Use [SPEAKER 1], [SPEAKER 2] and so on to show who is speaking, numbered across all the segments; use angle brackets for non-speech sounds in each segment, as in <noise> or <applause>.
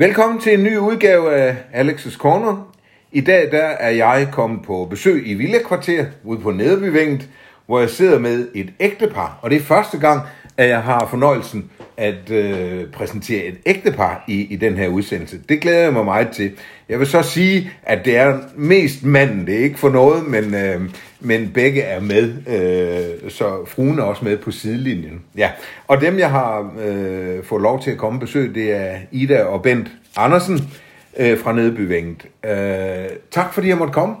[SPEAKER 1] Velkommen til en ny udgave af Alex's Corner. I dag der er jeg kommet på besøg i Villa Kvarter ude på Nederbyvænget, hvor jeg sidder med et ægtepar. Og det er første gang, at jeg har fornøjelsen at øh, præsentere et ægtepar i, i den her udsendelse. Det glæder jeg mig meget til. Jeg vil så sige, at det er mest manden. Det er ikke for noget, men, øh, men begge er med. Øh, så fruen er også med på sidelinjen. Ja. Og dem, jeg har øh, fået lov til at komme og besøge, det er Ida og Bent Andersen øh, fra Nedbyvænget. Øh, tak fordi jeg måtte komme.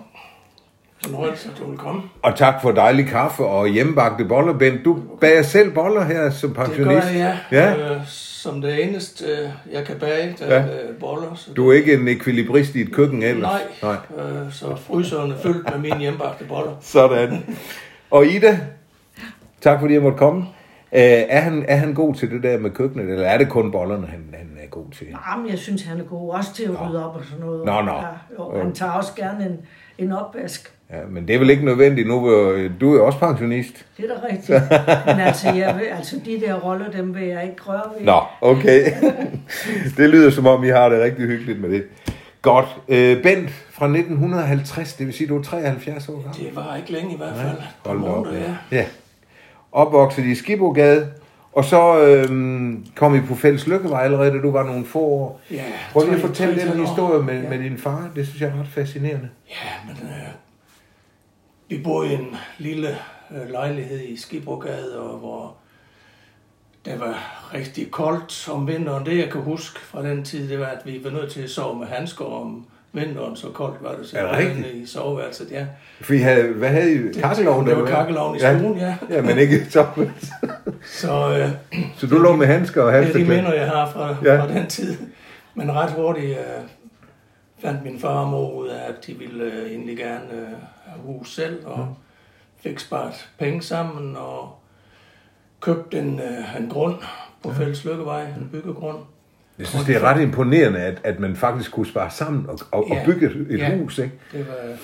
[SPEAKER 2] Fornøjelse, at du vil komme.
[SPEAKER 1] Og tak for dejlig kaffe og hjemmebagte boller, Bent. Du bager selv boller her som
[SPEAKER 2] Det gør
[SPEAKER 1] pensionist.
[SPEAKER 2] jeg,
[SPEAKER 1] ja.
[SPEAKER 2] ja. Øh, som det eneste, øh, jeg kan bage, der
[SPEAKER 1] Ja.
[SPEAKER 2] er øh, boller. Så
[SPEAKER 1] Du er ikke en ekvilibrist i et køkken ellers?
[SPEAKER 2] Nej, nej. Øh, så fryseren er fyldt med mine hjemmebagte boller. <laughs>
[SPEAKER 1] Sådan. Og Ida, tak fordi jeg måtte komme. Øh, er, han, er han god til det der med køkkenet, eller er det kun bollerne, han, han er god til?
[SPEAKER 3] Jamen, jeg synes, han er god også til at rydde op og sådan noget.
[SPEAKER 1] Nå, nå.
[SPEAKER 3] Ja, jo, han tager også gerne en, en opvask.
[SPEAKER 1] Ja, men det er vel ikke nødvendigt nu, hvor du er jo også pensionist.
[SPEAKER 3] Det er da rigtigt. Men altså, jeg vil, altså, de der roller, dem vil jeg ikke røre ved.
[SPEAKER 1] Nå, okay. <laughs> det lyder som om, I har det rigtig hyggeligt med det. Godt. Øh, Bent fra 1950, det vil sige, du er 73 år gammel.
[SPEAKER 2] Det var ikke længe i hvert fald.
[SPEAKER 1] Hold da op, ja. ja. Opvokset i Skibogade, og så øhm, kom I på Fælles Lykkevej allerede, da du var nogle få år.
[SPEAKER 2] Ja,
[SPEAKER 1] Prøv lige at fortælle den historie med,
[SPEAKER 2] Ja.
[SPEAKER 1] med din far. Det synes jeg er ret fascinerende.
[SPEAKER 2] Ja, men øh, vi boede i en lille øh, lejlighed i Skibrogade, og hvor det var rigtig koldt om vinteren. Det, jeg kan huske fra den tid, det var, at vi var nødt til at sove med handsker om vinteren, så koldt var det så
[SPEAKER 1] det
[SPEAKER 2] inde i soveværelset. Ja.
[SPEAKER 1] For I havde, hvad havde I? Kakkelovn?
[SPEAKER 2] Det var
[SPEAKER 1] eller hvad?
[SPEAKER 2] kakkelovn i stuen, ja.
[SPEAKER 1] Ja, men ikke så. <laughs>
[SPEAKER 2] Så øh,
[SPEAKER 1] Så du lå med handsker og
[SPEAKER 2] det er de minder, jeg har fra,
[SPEAKER 1] Ja.
[SPEAKER 2] ja. fra den tid. Men ret hurtigt øh, fandt min far og mor ud af, at de ville øh, egentlig gerne øh, have hus selv, og fik sparet penge sammen, og købte en, øh, en grund på Fælles Lykkevej, en byggegrund.
[SPEAKER 1] Jeg synes, det er ret imponerende, at, at man faktisk kunne spare sammen og, og, og
[SPEAKER 2] Ja.
[SPEAKER 1] bygge et,
[SPEAKER 2] Ja.
[SPEAKER 1] hus, ikke?
[SPEAKER 2] Det var,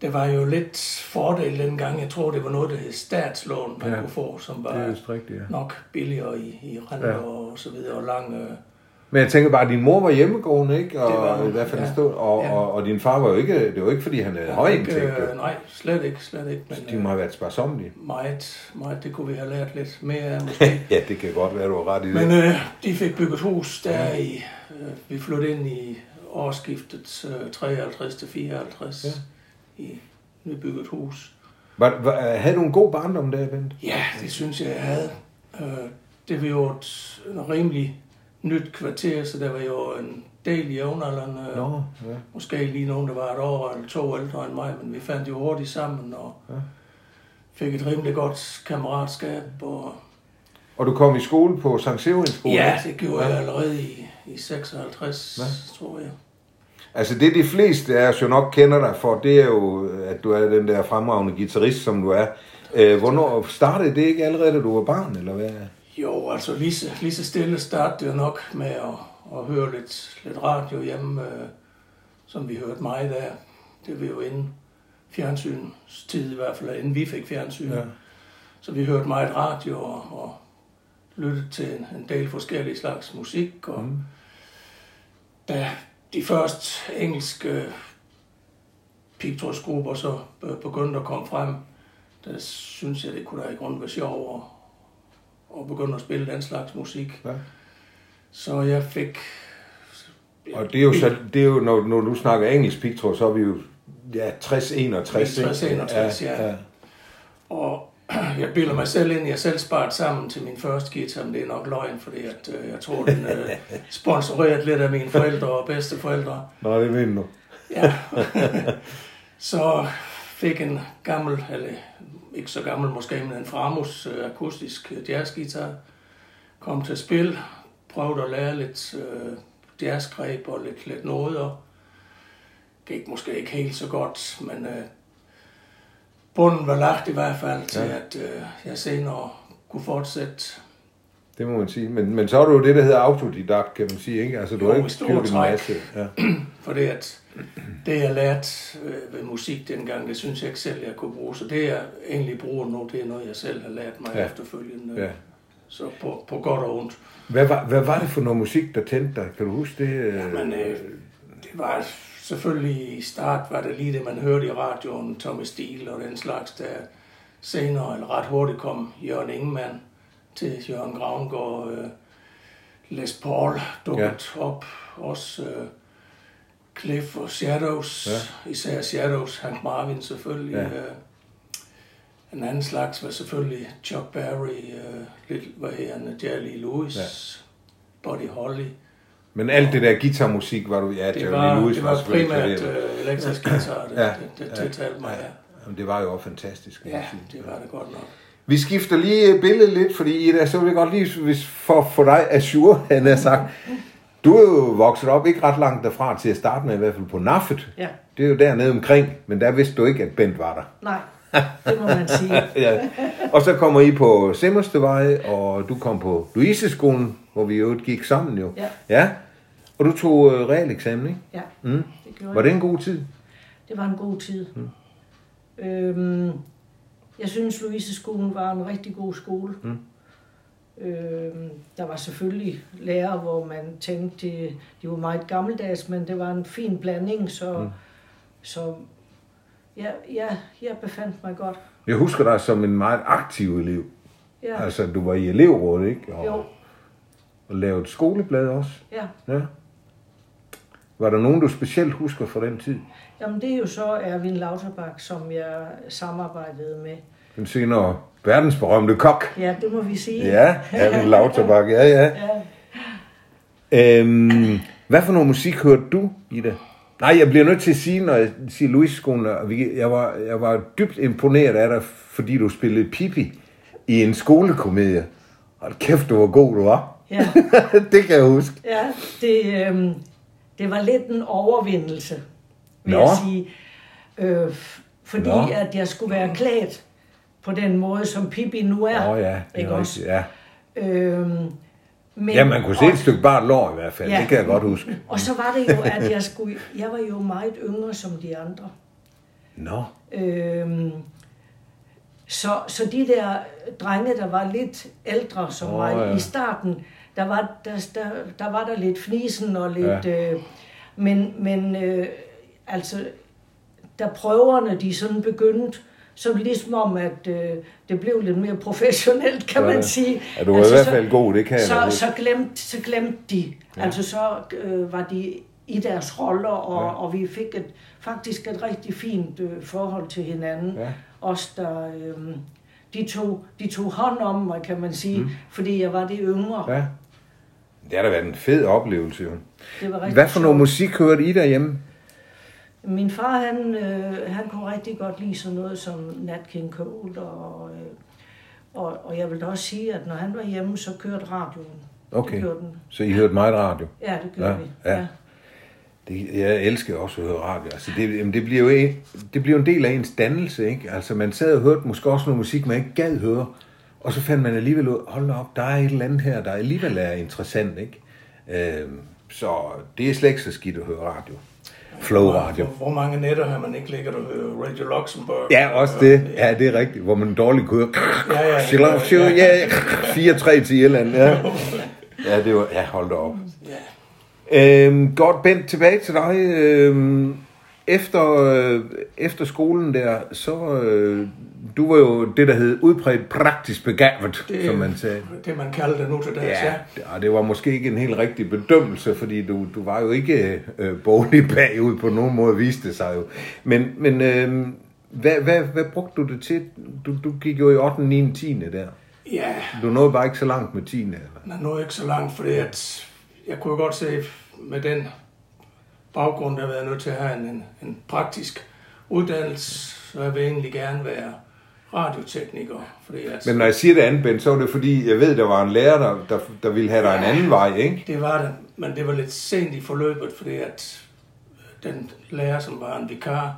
[SPEAKER 2] det var jo lidt fordel dengang. Jeg tror, det var noget, der hed statslån, man
[SPEAKER 1] Ja.
[SPEAKER 2] ja. kunne få, som
[SPEAKER 1] Det er
[SPEAKER 2] var
[SPEAKER 1] rigtigt, ja.
[SPEAKER 2] nok billigere i, i renter
[SPEAKER 1] Ja.
[SPEAKER 2] ja. og så videre, og lang... Øh,
[SPEAKER 1] Men jeg tænker bare, at din mor var hjemmegående, ikke? Og,
[SPEAKER 2] Det var hun,
[SPEAKER 1] i hvert fald
[SPEAKER 2] ja.
[SPEAKER 1] stå, og,
[SPEAKER 2] Ja.
[SPEAKER 1] og, og, din far var jo ikke, det var ikke, fordi han havde høj indtægt.
[SPEAKER 2] øh, nej, slet ikke, slet ikke. Men,
[SPEAKER 1] De må have været sparsomlige.
[SPEAKER 2] øh, meget, meget, det kunne vi have lært lidt mere af måske. <laughs>
[SPEAKER 1] Ja, det kan godt være, du har ret i det.
[SPEAKER 2] Men øh, de fik bygget hus der i... Øh, vi flyttede ind i årsskiftet øh, 53 til 54
[SPEAKER 1] Ja.
[SPEAKER 2] ja. i nybygget hus.
[SPEAKER 1] Var, var, havde du en god barndom der, Bent?
[SPEAKER 2] Ja, det synes jeg, jeg havde. Øh, det var jo et en rimelig nyt kvarter, så der var jo en del jævnaldrende.
[SPEAKER 1] Nå, ja.
[SPEAKER 2] Måske lige nogen, der var et år eller to ældre end mig, men vi fandt jo hurtigt sammen og
[SPEAKER 1] Ja.
[SPEAKER 2] fik et rimelig godt kammeratskab. Og
[SPEAKER 1] Og du kom i skole på St. Severins skole?
[SPEAKER 2] ja, det gjorde
[SPEAKER 1] Ja.
[SPEAKER 2] jeg allerede i, i 56,
[SPEAKER 1] Ja.
[SPEAKER 2] ja. tror jeg.
[SPEAKER 1] Altså det de fleste af os jo nok kender dig for, det er jo, at du er den der fremragende guitarist, som du er. Øh, hvornår startede det ikke allerede, da du var barn, eller hvad?
[SPEAKER 2] Jo, altså lige så, lige så stille startede jeg nok med at, at høre lidt, lidt radio hjemme, øh, som vi hørte meget af. Det var jo inden fjernsynstid i hvert fald, inden vi fik fjernsyn.
[SPEAKER 1] Ja.
[SPEAKER 2] Så vi hørte meget radio og, og lyttede til en, en del forskellige slags musik. Og
[SPEAKER 1] Mm.
[SPEAKER 2] da de første engelske pigtrådsgrupper så be- begyndte at komme frem, der synes jeg, det kunne da i grunden være sjovt at begynde at spille den slags musik.
[SPEAKER 1] Ja.
[SPEAKER 2] Så jeg fik...
[SPEAKER 1] Og det er jo, så, det er jo når, når du snakker engelsk pigtråd, så er vi jo ja, 60-61. ikke?
[SPEAKER 2] 60-61, ja. Og <clears throat> jeg bilder mig selv ind, jeg selv sparet sammen til min første guitar, men det er nok løgn, fordi at, øh, jeg tror, den øh, <laughs> sponsoreret lidt af mine forældre og bedsteforældre.
[SPEAKER 1] Nå, det mener du.
[SPEAKER 2] Ja. <laughs> så fik en gammel, eller ikke så gammel måske, men en Framus øh, akustisk jazzgitar. Kom til spil, prøvede at lære lidt øh, jazzgreb og lidt, lidt noder. Gik måske ikke helt så godt, men øh, bunden var lagt i hvert fald til,
[SPEAKER 1] Ja.
[SPEAKER 2] at øh, jeg senere kunne fortsætte.
[SPEAKER 1] Det må man sige. Men, men så er du jo det, der hedder autodidakt, kan man sige, ikke? Altså, du
[SPEAKER 2] Jo,
[SPEAKER 1] har ikke styrt en masse. Ja. <clears throat>
[SPEAKER 2] Fordi at det, jeg lærte øh, ved musik dengang, det synes jeg ikke selv, jeg kunne bruge. Så det, jeg egentlig bruger nu, det er noget, jeg selv har lært mig
[SPEAKER 1] Ja.
[SPEAKER 2] efterfølgende.
[SPEAKER 1] ja.
[SPEAKER 2] Så på, på godt og ondt.
[SPEAKER 1] Hvad var, hvad var det for noget musik, der tændte dig? Kan du huske det?
[SPEAKER 2] Men øh, det var selvfølgelig i start, var det lige det, man hørte i radioen, Tommy Steele og den slags, der senere, eller ret hurtigt kom Jørgen Ingemann til Jørgen Gravengård, øh, Les Paul dukket ja. op, også øh, Cliff og Shadows, ja. især Shadows, Hank Marvin selvfølgelig. Ja. Øh, en anden slags var selvfølgelig Chuck Berry, øh, lidt, hvad her, Jerry Lewis, ja. Buddy Holly.
[SPEAKER 1] Men alt det der guitarmusik var du, ja,
[SPEAKER 2] det var, Lewis det var, var primært øh, elektrisk guitar, det, ja, det, det, det ja, mig, ja.
[SPEAKER 1] Jamen, det var jo også fantastisk.
[SPEAKER 2] Ja, det var det godt nok.
[SPEAKER 1] Vi skifter lige billedet lidt, fordi Ida, så vil jeg godt lige, hvis for, for dig Azure, han har sagt, du er jo vokset op ikke ret langt derfra til at starte med, i hvert fald på Naffet.
[SPEAKER 3] Ja.
[SPEAKER 1] Det er jo dernede omkring, men der vidste du ikke, at Bent var der.
[SPEAKER 3] Nej, det må man sige. <laughs>
[SPEAKER 1] ja. Og så kommer I på Semmerstevej, og du kom på Louiseskolen, hvor vi jo gik sammen jo.
[SPEAKER 3] Ja.
[SPEAKER 1] ja. Og du tog uh, realeksamen, ikke?
[SPEAKER 3] Ja,
[SPEAKER 1] Mm.
[SPEAKER 3] det gjorde
[SPEAKER 1] Var det en god tid?
[SPEAKER 3] Det var en god tid. Mm. Øhm, jeg synes, Louise-skolen var en rigtig god skole.
[SPEAKER 1] Mm.
[SPEAKER 3] Øhm, der var selvfølgelig lærere, hvor man tænkte, de, de var meget gammeldags, men det var en fin blanding, så, mm. så ja, ja, jeg befandt mig godt.
[SPEAKER 1] Jeg husker dig som en meget aktiv elev.
[SPEAKER 3] Ja,
[SPEAKER 1] Altså, du var i elevrådet, ikke? Og,
[SPEAKER 3] jo,
[SPEAKER 1] og lavede skoleblad også.
[SPEAKER 3] ja.
[SPEAKER 1] Ja. Var der nogen, du specielt husker fra den tid?
[SPEAKER 3] Jamen det er jo så Erwin Lauterbach, som jeg samarbejdede med.
[SPEAKER 1] Den senere verdensberømte kok.
[SPEAKER 3] Ja, det må vi sige.
[SPEAKER 1] Ja, <laughs> Erwin Lauterbach, ja, ja.
[SPEAKER 3] ja.
[SPEAKER 1] Øhm, hvad for noget musik hørte du, Ida? Nej, jeg bliver nødt til at sige, når jeg siger vi- jeg var, jeg var dybt imponeret af dig, fordi du spillede Pippi i en skolekomedie. Hold kæft, du var god, du var.
[SPEAKER 3] ja. <laughs>
[SPEAKER 1] det kan jeg huske.
[SPEAKER 3] Ja, det, øhm, det var lidt en overvindelse, vil
[SPEAKER 1] Nå.
[SPEAKER 3] jeg sige. Øh, fordi
[SPEAKER 1] Nå.
[SPEAKER 3] at jeg skulle være klædt på den måde, som Pippi nu er.
[SPEAKER 1] Åh oh, ja, det
[SPEAKER 3] ikke
[SPEAKER 1] er
[SPEAKER 3] også?
[SPEAKER 1] rigtigt, ja.
[SPEAKER 3] Øhm, men,
[SPEAKER 1] Ja, man kunne se et stykke bare lår i hvert fald,
[SPEAKER 3] Ja.
[SPEAKER 1] det kan jeg godt huske.
[SPEAKER 3] Og så var det jo, at jeg skulle... Jeg var jo meget yngre som de andre.
[SPEAKER 1] Nå,
[SPEAKER 3] Øhm, så, så de der drenge, der var lidt ældre som oh, mig
[SPEAKER 1] ja.
[SPEAKER 3] i starten, der var der, der, der var der lidt flisen og lidt... Ja. Øh, men men øh, altså, da prøverne de sådan begyndte, så ligesom om, at øh, det blev lidt mere professionelt, kan man sige.
[SPEAKER 1] Ja, du var i hvert
[SPEAKER 3] så-
[SPEAKER 1] fald god, det kan jeg
[SPEAKER 3] så,
[SPEAKER 1] da huske.
[SPEAKER 3] så, glemte, så glemte de. Ja. Altså så øh, var de i deres roller, og,
[SPEAKER 1] Ja.
[SPEAKER 3] og vi fik et, faktisk et rigtig fint øh, forhold til hinanden.
[SPEAKER 1] Ja.
[SPEAKER 3] Os, der, øh, de, tog, de tog hånd om mig, kan man sige, mm. fordi jeg var det yngre. Ja.
[SPEAKER 1] Det har da været en fed oplevelse, jo.
[SPEAKER 3] Det var
[SPEAKER 1] Hvad for noget musik hørte I derhjemme?
[SPEAKER 3] Min far, han, øh, han kunne rigtig godt lide sådan noget som Nat King Cole, og, øh, og, og jeg vil da også sige, at når han var hjemme, så kørte radioen.
[SPEAKER 1] Okay,
[SPEAKER 3] Det gjorde den.
[SPEAKER 1] så I hørte meget radio?
[SPEAKER 3] Ja, det gjorde
[SPEAKER 1] Ja,
[SPEAKER 3] vi.
[SPEAKER 1] ja. Det, jeg elsker også at høre radio. Altså det, jamen det, bliver jo en, det bliver en del af ens dannelse, ikke? Altså man sad og hørte måske også noget musik, man ikke gad høre, og så fandt man alligevel ud, hold op, der er et eller andet her, der alligevel er interessant, ikke? Øhm, så det er slet ikke så skidt at høre radio. Flow radio.
[SPEAKER 2] Hvor, hvor mange nætter har man ikke ligget og hørt Radio Luxembourg?
[SPEAKER 1] Ja, også det. Ja, det er rigtigt. Hvor man dårligt kunne høre.
[SPEAKER 2] Ja, ja,
[SPEAKER 1] She loves you, ja. 4-3 til Irland, ja. <laughs> Ja, det var... Ja, hold da op.
[SPEAKER 2] Ja.
[SPEAKER 1] Øhm, godt, Bent, tilbage til dig. Øhm, efter, øh, efter skolen der, så... Øh, du var jo det, der hed udbredt praktisk begavet, det, som man sagde.
[SPEAKER 2] Det, man kalder det nu til dags, ja.
[SPEAKER 1] Ja, det- og det var måske ikke en helt rigtig bedømmelse, fordi du, du var jo ikke øh, boglig <laughs> bagud på nogen måde, viste det sig jo. Men, men øh, hvad, hvad, hvad brugte du det til? Du, du gik jo i 8. 9. 10. der.
[SPEAKER 2] Ja,
[SPEAKER 1] Du nåede bare ikke så langt med 10. Eller?
[SPEAKER 2] man nåede ikke så langt, fordi at jeg kunne godt se med den baggrund, der har været nødt til at have en, en, praktisk uddannelse, så jeg vil egentlig gerne være radiotekniker. Fordi at,
[SPEAKER 1] Men når jeg siger det andet, Bent, så var det fordi, jeg ved, der var en lærer, der, der, der ville have dig en anden vej, ikke?
[SPEAKER 2] Det var det, men det var lidt sent i forløbet, fordi at den lærer, som var en vikar,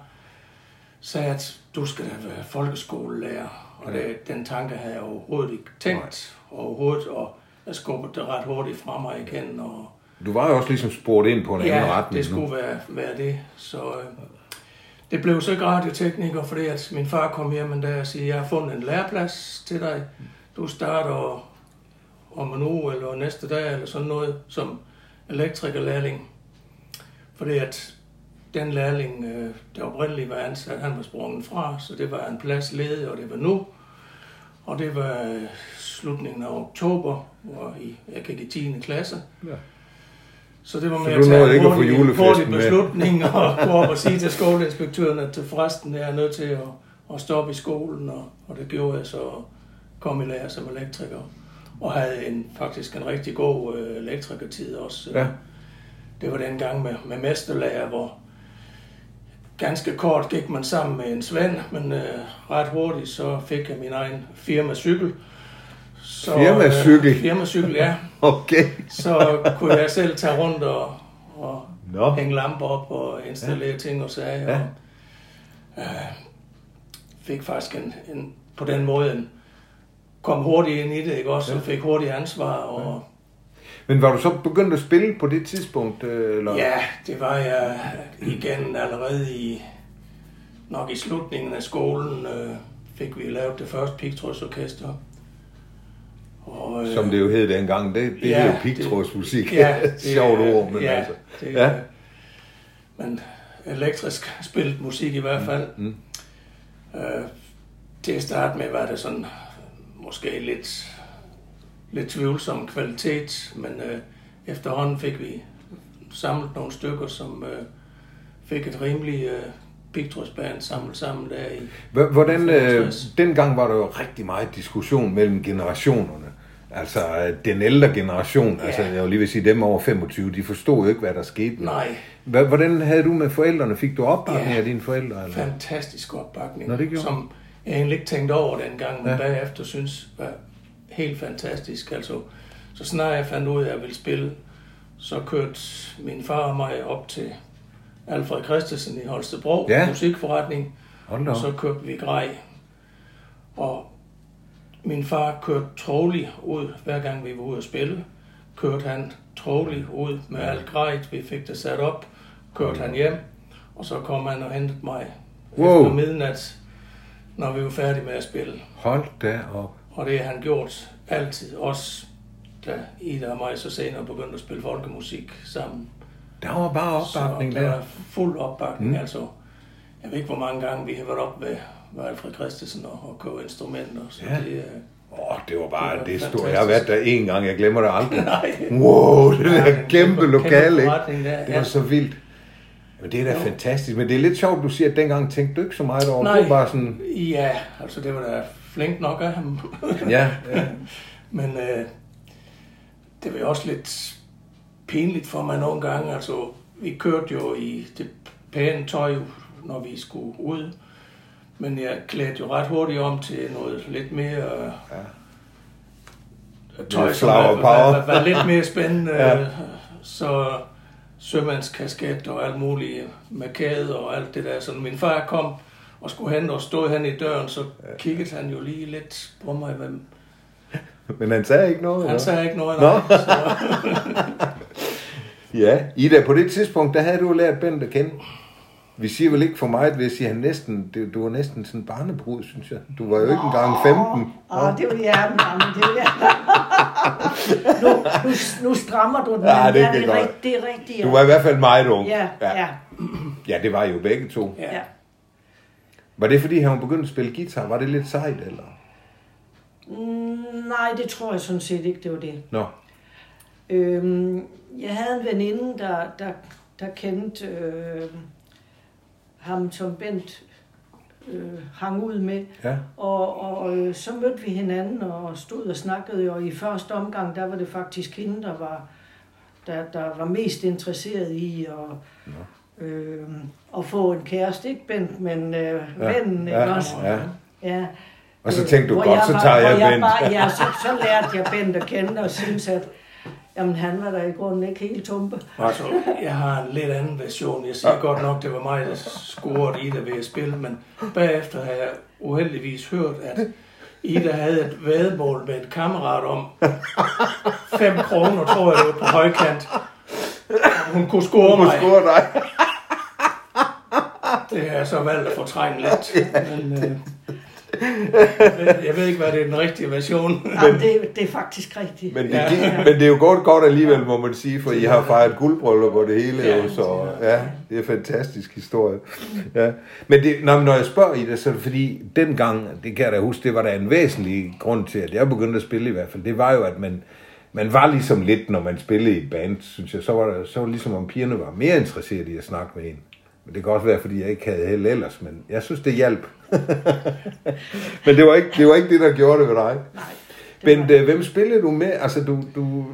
[SPEAKER 2] sagde, at du skal da være folkeskolelærer. Og det, den tanke havde jeg overhovedet ikke tænkt overhovedet, og jeg skubbede det ret hurtigt fra mig igen. Og
[SPEAKER 1] Du var jo også ligesom spurgt ind på en anden
[SPEAKER 2] ja,
[SPEAKER 1] retning.
[SPEAKER 2] det skulle være, være det. Så øh, det blev så ikke radiotekniker, fordi at min far kom hjem en dag og sagde, jeg har fundet en læreplads til dig. Du starter om en uge eller næste dag eller sådan noget som elektrikerlærling. Fordi at den lærling, øh, der oprindeligt var ansat, han var sprunget fra, så det var en plads ledig, og det var nu. Og det var øh, slutningen af oktober, hvor I, jeg gik i 10. klasse.
[SPEAKER 1] Ja.
[SPEAKER 2] Så det var
[SPEAKER 1] Så
[SPEAKER 2] med
[SPEAKER 1] du
[SPEAKER 2] at tage
[SPEAKER 1] ikke at få
[SPEAKER 2] hurtig, hurtig
[SPEAKER 1] med?
[SPEAKER 2] beslutning og gå op og sige til skoleinspektøren, at til forresten er jeg nødt til at, at stoppe i skolen, og, og det gjorde jeg så kom i lære som elektriker. Og havde en, faktisk en rigtig god øh, elektrikertid også.
[SPEAKER 1] Ja.
[SPEAKER 2] Det var den gang med, med mesterlærer, hvor ganske kort gik man sammen med en svend, men øh, ret hurtigt så fik jeg min egen firmacykel. Så,
[SPEAKER 1] Firmacykel?
[SPEAKER 2] Øh, firmacykel, ja. <laughs>
[SPEAKER 1] Okay.
[SPEAKER 2] Så kunne jeg selv tage rundt og, og
[SPEAKER 1] Nå.
[SPEAKER 2] hænge lamper op og installere ja. ting og sager.
[SPEAKER 1] Ja.
[SPEAKER 2] Ja. Og, øh, fik faktisk en, en, på den måde en, kom hurtigt ind i det, ikke også? Og fik hurtigt ansvar. Og,
[SPEAKER 1] Men var du så begyndt at spille på det tidspunkt? øh, Eller?
[SPEAKER 2] ja, det var jeg igen allerede i, nok i slutningen af skolen, øh, fik vi lavet det første pigtrådsorkester. Og, øh,
[SPEAKER 1] Som det jo hed dengang. Det, det
[SPEAKER 2] Ja,
[SPEAKER 1] er jo pigtrådsmusik. <laughs>
[SPEAKER 2] Ja, det,
[SPEAKER 1] Sjovt ord, men
[SPEAKER 2] ja,
[SPEAKER 1] altså.
[SPEAKER 2] Det,
[SPEAKER 1] Ja.
[SPEAKER 2] Men elektrisk spillet musik i hvert fald.
[SPEAKER 1] Mm.
[SPEAKER 2] Øh, til at starte med var det sådan måske lidt, lidt tvivlsom kvalitet, men øh, efterhånden fik vi samlet nogle stykker, som øh, fik et rimeligt øh, pigtrådsband samlet sammen der i
[SPEAKER 1] Hvordan, øh,
[SPEAKER 2] 65.
[SPEAKER 1] dengang var der jo rigtig meget diskussion mellem generationerne. Altså den ældre generation,
[SPEAKER 2] Ja.
[SPEAKER 1] altså jeg vil lige vil sige dem over 25, de forstod jo ikke, hvad der skete.
[SPEAKER 2] Nej,
[SPEAKER 1] Hvordan havde du med forældrene? Fik du opbakning
[SPEAKER 2] Ja.
[SPEAKER 1] af dine forældre? Eller?
[SPEAKER 2] fantastisk opbakning,
[SPEAKER 1] Nå, det gjorde
[SPEAKER 2] som jeg egentlig ikke tænkte over dengang, men
[SPEAKER 1] Ja.
[SPEAKER 2] bagefter synes var helt fantastisk. Altså, så snart jeg fandt ud af, at jeg ville spille, så kørte min far og mig op til Alfred Christensen i Holstebro,
[SPEAKER 1] Ja.
[SPEAKER 2] musikforretning, og så kørte vi grej. Og min far kørte trolig ud, hver gang vi var ude at spille, kørte han trolig ud med alt grejet, vi fik det sat op, kørte han hjem, og så kom han og hentede mig
[SPEAKER 1] Wow.
[SPEAKER 2] efter midnat, når vi var færdige med at spille.
[SPEAKER 1] Hold da op.
[SPEAKER 2] Og det har han gjort altid, også da Ida og mig så senere begyndte at spille folkemusik sammen.
[SPEAKER 1] Der var bare opbakning
[SPEAKER 2] så der
[SPEAKER 1] der.
[SPEAKER 2] var fuld opbakning,
[SPEAKER 1] mm.
[SPEAKER 2] altså. Jeg ved ikke, hvor mange gange vi har været op ved, ved Alfred Christensen og, og købe instrumenter. Så
[SPEAKER 1] Ja.
[SPEAKER 2] det, øh,
[SPEAKER 1] Åh, oh, det var bare,
[SPEAKER 2] Det var
[SPEAKER 1] det stod. Jeg har været der en gang, jeg glemmer det aldrig. <laughs>
[SPEAKER 2] nej.
[SPEAKER 1] Wow, det
[SPEAKER 2] Ja,
[SPEAKER 1] der
[SPEAKER 2] en
[SPEAKER 1] kæmpe lokale, ikke?
[SPEAKER 2] Der,
[SPEAKER 1] Det
[SPEAKER 2] ja.
[SPEAKER 1] var så vildt. Men det er da
[SPEAKER 2] Jo.
[SPEAKER 1] fantastisk. Men det er lidt sjovt, du siger, at dengang tænkte du ikke så meget over.
[SPEAKER 2] Nej.
[SPEAKER 1] Det var bare sådan,
[SPEAKER 2] ja, altså det var da flink nok af ham.
[SPEAKER 1] ja, ja. <laughs>
[SPEAKER 2] Men øh, det var jo også lidt pinligt for mig nogle gange. Altså, vi kørte jo i det pæne tøj, når vi skulle ud. Men jeg klædte jo ret hurtigt om til noget lidt mere... Øh, tøj,
[SPEAKER 1] Lidt
[SPEAKER 2] som
[SPEAKER 1] flower
[SPEAKER 2] var, var, var, var lidt mere spændende.
[SPEAKER 1] Ja. <laughs>
[SPEAKER 2] ja. Så sømandskasket og alt muligt med kæde og alt det der. Så min far kom og skulle hen og stod han i døren, så kiggede han jo lige lidt på mig. Hvem, <laughs>
[SPEAKER 1] Men han sagde ikke noget.
[SPEAKER 2] han
[SPEAKER 1] eller?
[SPEAKER 2] sagde ikke noget.
[SPEAKER 1] Nå.
[SPEAKER 2] Nej, så, <laughs>
[SPEAKER 1] Ja, Ida, på det tidspunkt, der havde du lært Bent at kende. Vi siger vel ikke for meget, hvis jeg han næsten, det, du var næsten sådan barnebrud, synes jeg. Du var jo ikke engang 15.
[SPEAKER 3] Åh, det vil jeg, men det vil jeg. <laughs> nu, nu, nu strammer du den.
[SPEAKER 1] Ja, det
[SPEAKER 3] ja,
[SPEAKER 1] kan
[SPEAKER 3] det, er
[SPEAKER 1] godt.
[SPEAKER 3] rigt, det er rigtigt. Ja.
[SPEAKER 1] Du var i hvert fald meget ung.
[SPEAKER 3] Ja, ja,
[SPEAKER 1] Ja, det var jo begge to.
[SPEAKER 2] ja.
[SPEAKER 3] ja.
[SPEAKER 1] Var det fordi, han var begyndt at spille guitar? Var det lidt sejt, eller?
[SPEAKER 3] Mm, nej, det tror jeg sådan set ikke, det var det.
[SPEAKER 1] Nå,
[SPEAKER 3] Øhm, jeg havde en veninde, der, der, der kendte øh, ham, som Bent øh, hang ud med.
[SPEAKER 1] ja.
[SPEAKER 3] Og, og øh, så mødte vi hinanden og stod og snakkede, og i første omgang, der var det faktisk hende, der var, der, der var mest interesseret i at, øh, at få en kæreste, ikke Bent, men øh,
[SPEAKER 1] Ja,
[SPEAKER 3] vennen,
[SPEAKER 1] ja,
[SPEAKER 3] ikke også?
[SPEAKER 1] ja.
[SPEAKER 3] Ja.
[SPEAKER 1] Og så
[SPEAKER 3] Øh,
[SPEAKER 1] tænkte du,
[SPEAKER 3] hvor
[SPEAKER 1] godt, så tager jeg
[SPEAKER 3] hvor
[SPEAKER 1] Bent.
[SPEAKER 3] Bare, ja, så, så lærte jeg Bent at kende og synes, at jamen, han var der i grunden ikke helt tumpe.
[SPEAKER 2] Altså, jeg har en lidt anden version. Jeg siger godt nok, det var mig, der scorede Ida ved at spille, men bagefter har jeg uheldigvis hørt, at Ida havde et vedmål med et kammerat om 5 kroner, tror jeg, det var på højkant. Hun kunne score
[SPEAKER 1] Hun
[SPEAKER 2] mig.
[SPEAKER 1] score dig.
[SPEAKER 2] Det har jeg så valgt at fortrænge lidt. Men, øh, jeg ved ikke, hvad det er den rigtige version.
[SPEAKER 3] Jamen, det, det er faktisk rigtigt.
[SPEAKER 1] Men det,
[SPEAKER 2] Ja.
[SPEAKER 1] ja. men det er jo godt, godt alligevel, må man sige, for I har fejret guldbryllup og det hele,
[SPEAKER 2] Ja,
[SPEAKER 1] jo, så ja, det er en fantastisk historie. Ja. Men det, når, når jeg spørger i det, så er det fordi, dengang, det kan jeg da huske, det var der en væsentlig grund til, at jeg begyndte at spille i hvert fald, det var jo, at man, man var ligesom lidt, når man spillede i band, synes jeg, så var det så var det ligesom, om pigerne var mere interesseret i at snakke med en. Men det kan også være, fordi jeg ikke havde held ellers, men jeg synes, det hjalp. <laughs> men det var, ikke, det var ikke det, der gjorde det ved dig.
[SPEAKER 3] Nej. det
[SPEAKER 1] Men
[SPEAKER 3] var-
[SPEAKER 1] øh, hvem spillede du med? Altså, du... du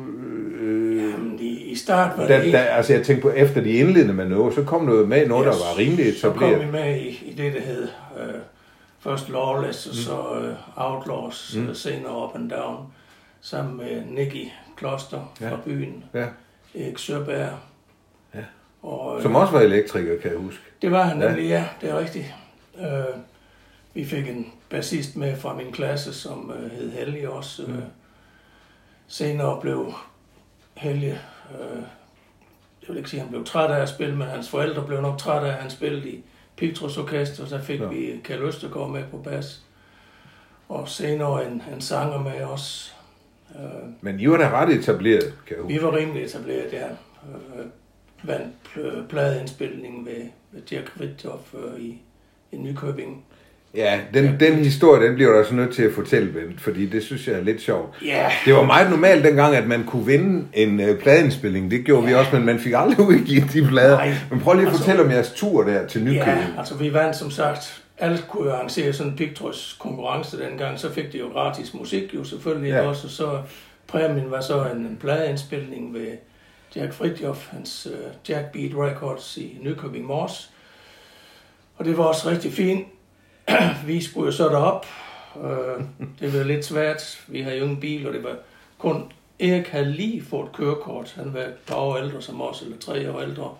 [SPEAKER 1] øh,
[SPEAKER 2] Jamen, i, I start var
[SPEAKER 1] da,
[SPEAKER 2] det
[SPEAKER 1] da, altså, jeg tænkte på, efter de indledende manøvrer, så kom jo med noget, der
[SPEAKER 2] Yes.
[SPEAKER 1] var rimelig
[SPEAKER 2] Så kom vi
[SPEAKER 1] etableret.
[SPEAKER 2] med i, i det, der hed øh, først Lawless, og så øh, Outlaws, mm. senere Up and Down, sammen med Nicky Kloster fra
[SPEAKER 1] Ja.
[SPEAKER 2] byen,
[SPEAKER 1] Ja.
[SPEAKER 2] Erik Søberg.
[SPEAKER 1] Ja.
[SPEAKER 2] Og, øh,
[SPEAKER 1] Som også var elektriker, kan jeg huske.
[SPEAKER 2] Det var han
[SPEAKER 1] Ja.
[SPEAKER 2] nemlig, ja, det er rigtigt. Øh, vi fik en bassist med fra min klasse, som øh, hed Helge også. Øh, senere blev Helge, øh, jeg vil ikke sige, at han blev træt af at spille, men hans forældre blev nok træt af, at han spillede i Pictros Orkester, og så fik
[SPEAKER 1] Ja.
[SPEAKER 2] vi Kjell Østergaard med på bas. Og senere en, en sanger med os. Øh,
[SPEAKER 1] Men I var da ret etableret, kan jeg
[SPEAKER 2] vi var rimelig etableret, ja. Øh, vandt pl- pladeindspilningen ved, ved Dirk Ridtjof øh, i, i Nykøbing.
[SPEAKER 1] Ja, den, den historie, den bliver du altså nødt til at fortælle, Bent, fordi det synes jeg er lidt sjovt.
[SPEAKER 2] Ja,
[SPEAKER 1] Det var meget normalt dengang, at man kunne vinde en øh, pladeindspilning. Det gjorde ja. vi også, men man fik aldrig <laughs> udgivet de plader.
[SPEAKER 2] Nej.
[SPEAKER 1] Men prøv lige at
[SPEAKER 2] Altså-
[SPEAKER 1] fortælle om jeres tur der til Nykøbing.
[SPEAKER 2] ja, altså vi vandt som sagt. Alle kunne arrangere sådan en Pictros konkurrence dengang, så fik de jo gratis musik jo selvfølgelig
[SPEAKER 1] Ja.
[SPEAKER 2] ja. også, og så præmien var så en, en pladeindspilning ved Jack Fridtjof, hans uh, Jack Beat Records i Nykøbing Mors. Og det var også rigtig fint. <clears throat> vi skulle jo så derop. Uh, det var lidt svært. Vi havde jo ingen bil, og det var kun... Erik havde lige fået kørekort. Han var et par år ældre som os, eller tre år ældre.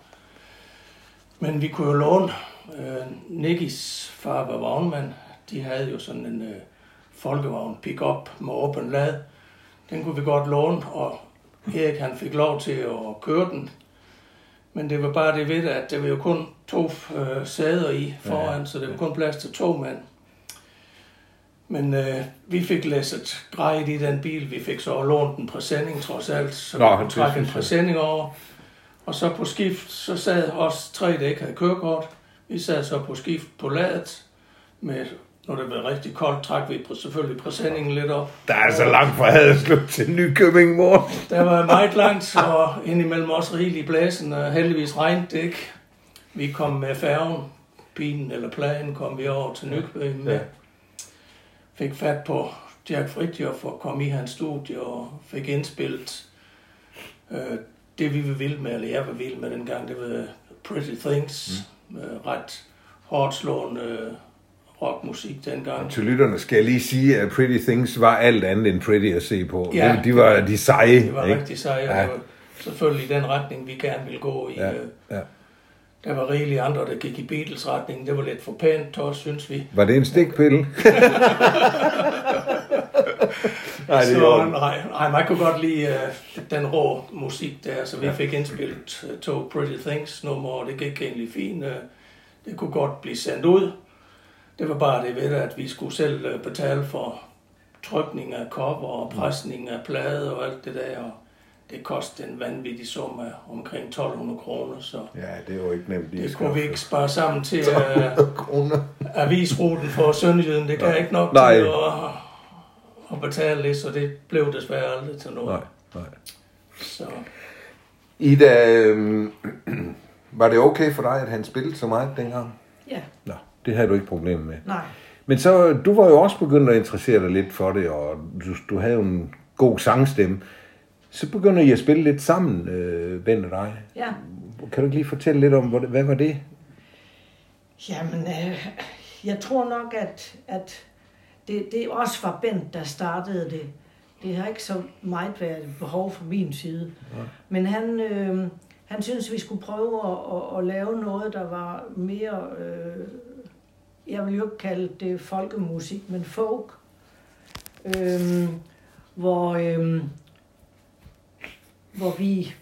[SPEAKER 2] Men vi kunne jo låne. Øh, Nikkis far var vognmand. De havde jo sådan en øh, folkevogn pick-up med åben lad. Den kunne vi godt låne, og Erik han fik lov til at køre den. Men det var bare det ved at det var jo kun to øh, sæder i foran, ja. så det var kun plads til to mand. Men øh, vi fik læsset grejet i den bil. Vi fik så lånt en præsending trods alt, så
[SPEAKER 1] Nå,
[SPEAKER 2] vi kunne trække en præsending over. Og så på skift, så sad os tre, der ikke havde kørekort. Vi sad så på skift på ladet, med, når det blev rigtig koldt, trak vi selvfølgelig præsendingen lidt op.
[SPEAKER 1] Der er så langt fra Haderslev til Nykøbing, mor.
[SPEAKER 2] Der var meget langt, og indimellem også rigeligt i blæsen, og heldigvis regnede det ikke. Vi kom med færgen, bilen eller planen, kom vi over til Nykøbing med.
[SPEAKER 1] Ja.
[SPEAKER 2] Fik fat på Jack Fridtjof og kom i hans studie og fik indspillet øh, det, vi var vilde med, eller jeg var vild med dengang, det var Pretty Things. Mm. Øh, ret hårdt slående øh, rockmusik dengang.
[SPEAKER 1] Til lytterne skal jeg lige sige, at Pretty Things var alt andet end pretty at se på.
[SPEAKER 2] Ja,
[SPEAKER 1] de, de var de seje,
[SPEAKER 2] Det var
[SPEAKER 1] ikke?
[SPEAKER 2] rigtig sejt,
[SPEAKER 1] Ja.
[SPEAKER 2] og det var selvfølgelig den retning, vi gerne ville gå i.
[SPEAKER 1] Ja,
[SPEAKER 2] Øh,
[SPEAKER 1] ja.
[SPEAKER 2] Der var rigeligt andre, der gik i Beatles-retningen. Det var lidt for pænt også, synes vi.
[SPEAKER 1] Var det en stikpille? <laughs> Nej, det
[SPEAKER 2] så,
[SPEAKER 1] var
[SPEAKER 2] nej, nej, man kunne godt lide uh, den rå musik der, så vi
[SPEAKER 1] Ja.
[SPEAKER 2] fik indspillet uh, to Pretty Things nummer, og det gik egentlig fint. Uh, det kunne godt blive sendt ud. Det var bare det ved at vi skulle selv uh, betale for trykning af cover og presning af plade og alt det der, og det kostede en vanvittig sum af omkring 1200 kroner, så
[SPEAKER 1] Ja, det var ikke nemt lige
[SPEAKER 2] det kunne vi ikke spare sammen til uh,
[SPEAKER 1] kroner.
[SPEAKER 2] avisruten for Sønderjyden. Det kan
[SPEAKER 1] Nej.
[SPEAKER 2] ikke nok
[SPEAKER 1] Nej.
[SPEAKER 2] til at, at betale det, så det blev desværre aldrig til noget.
[SPEAKER 1] Nej, nej.
[SPEAKER 2] Så,
[SPEAKER 1] Ida, øhm, <clears throat> var det okay for dig, at han spillede så meget dengang?
[SPEAKER 3] Ja,
[SPEAKER 1] Nå, det havde du ikke problem med.
[SPEAKER 3] nej.
[SPEAKER 1] Men så, du var jo også begyndt at interessere dig lidt for det, og du, du havde jo en god sangstemme. Så begynder I at spille lidt sammen, øh, Ben og dig.
[SPEAKER 3] Ja,
[SPEAKER 1] Kan du ikke lige fortælle lidt om, hvad, var det?
[SPEAKER 3] jamen, øh, jeg tror nok, at, at det, det også var Bent, der startede det. Det har ikke så meget været et behov fra min side. Men han, øh, han synes, vi skulle prøve at, at, at lave noget, der var mere, øh, jeg vil jo ikke kalde det folkemusik, men folk. Øh, hvor, øh, hvor vi,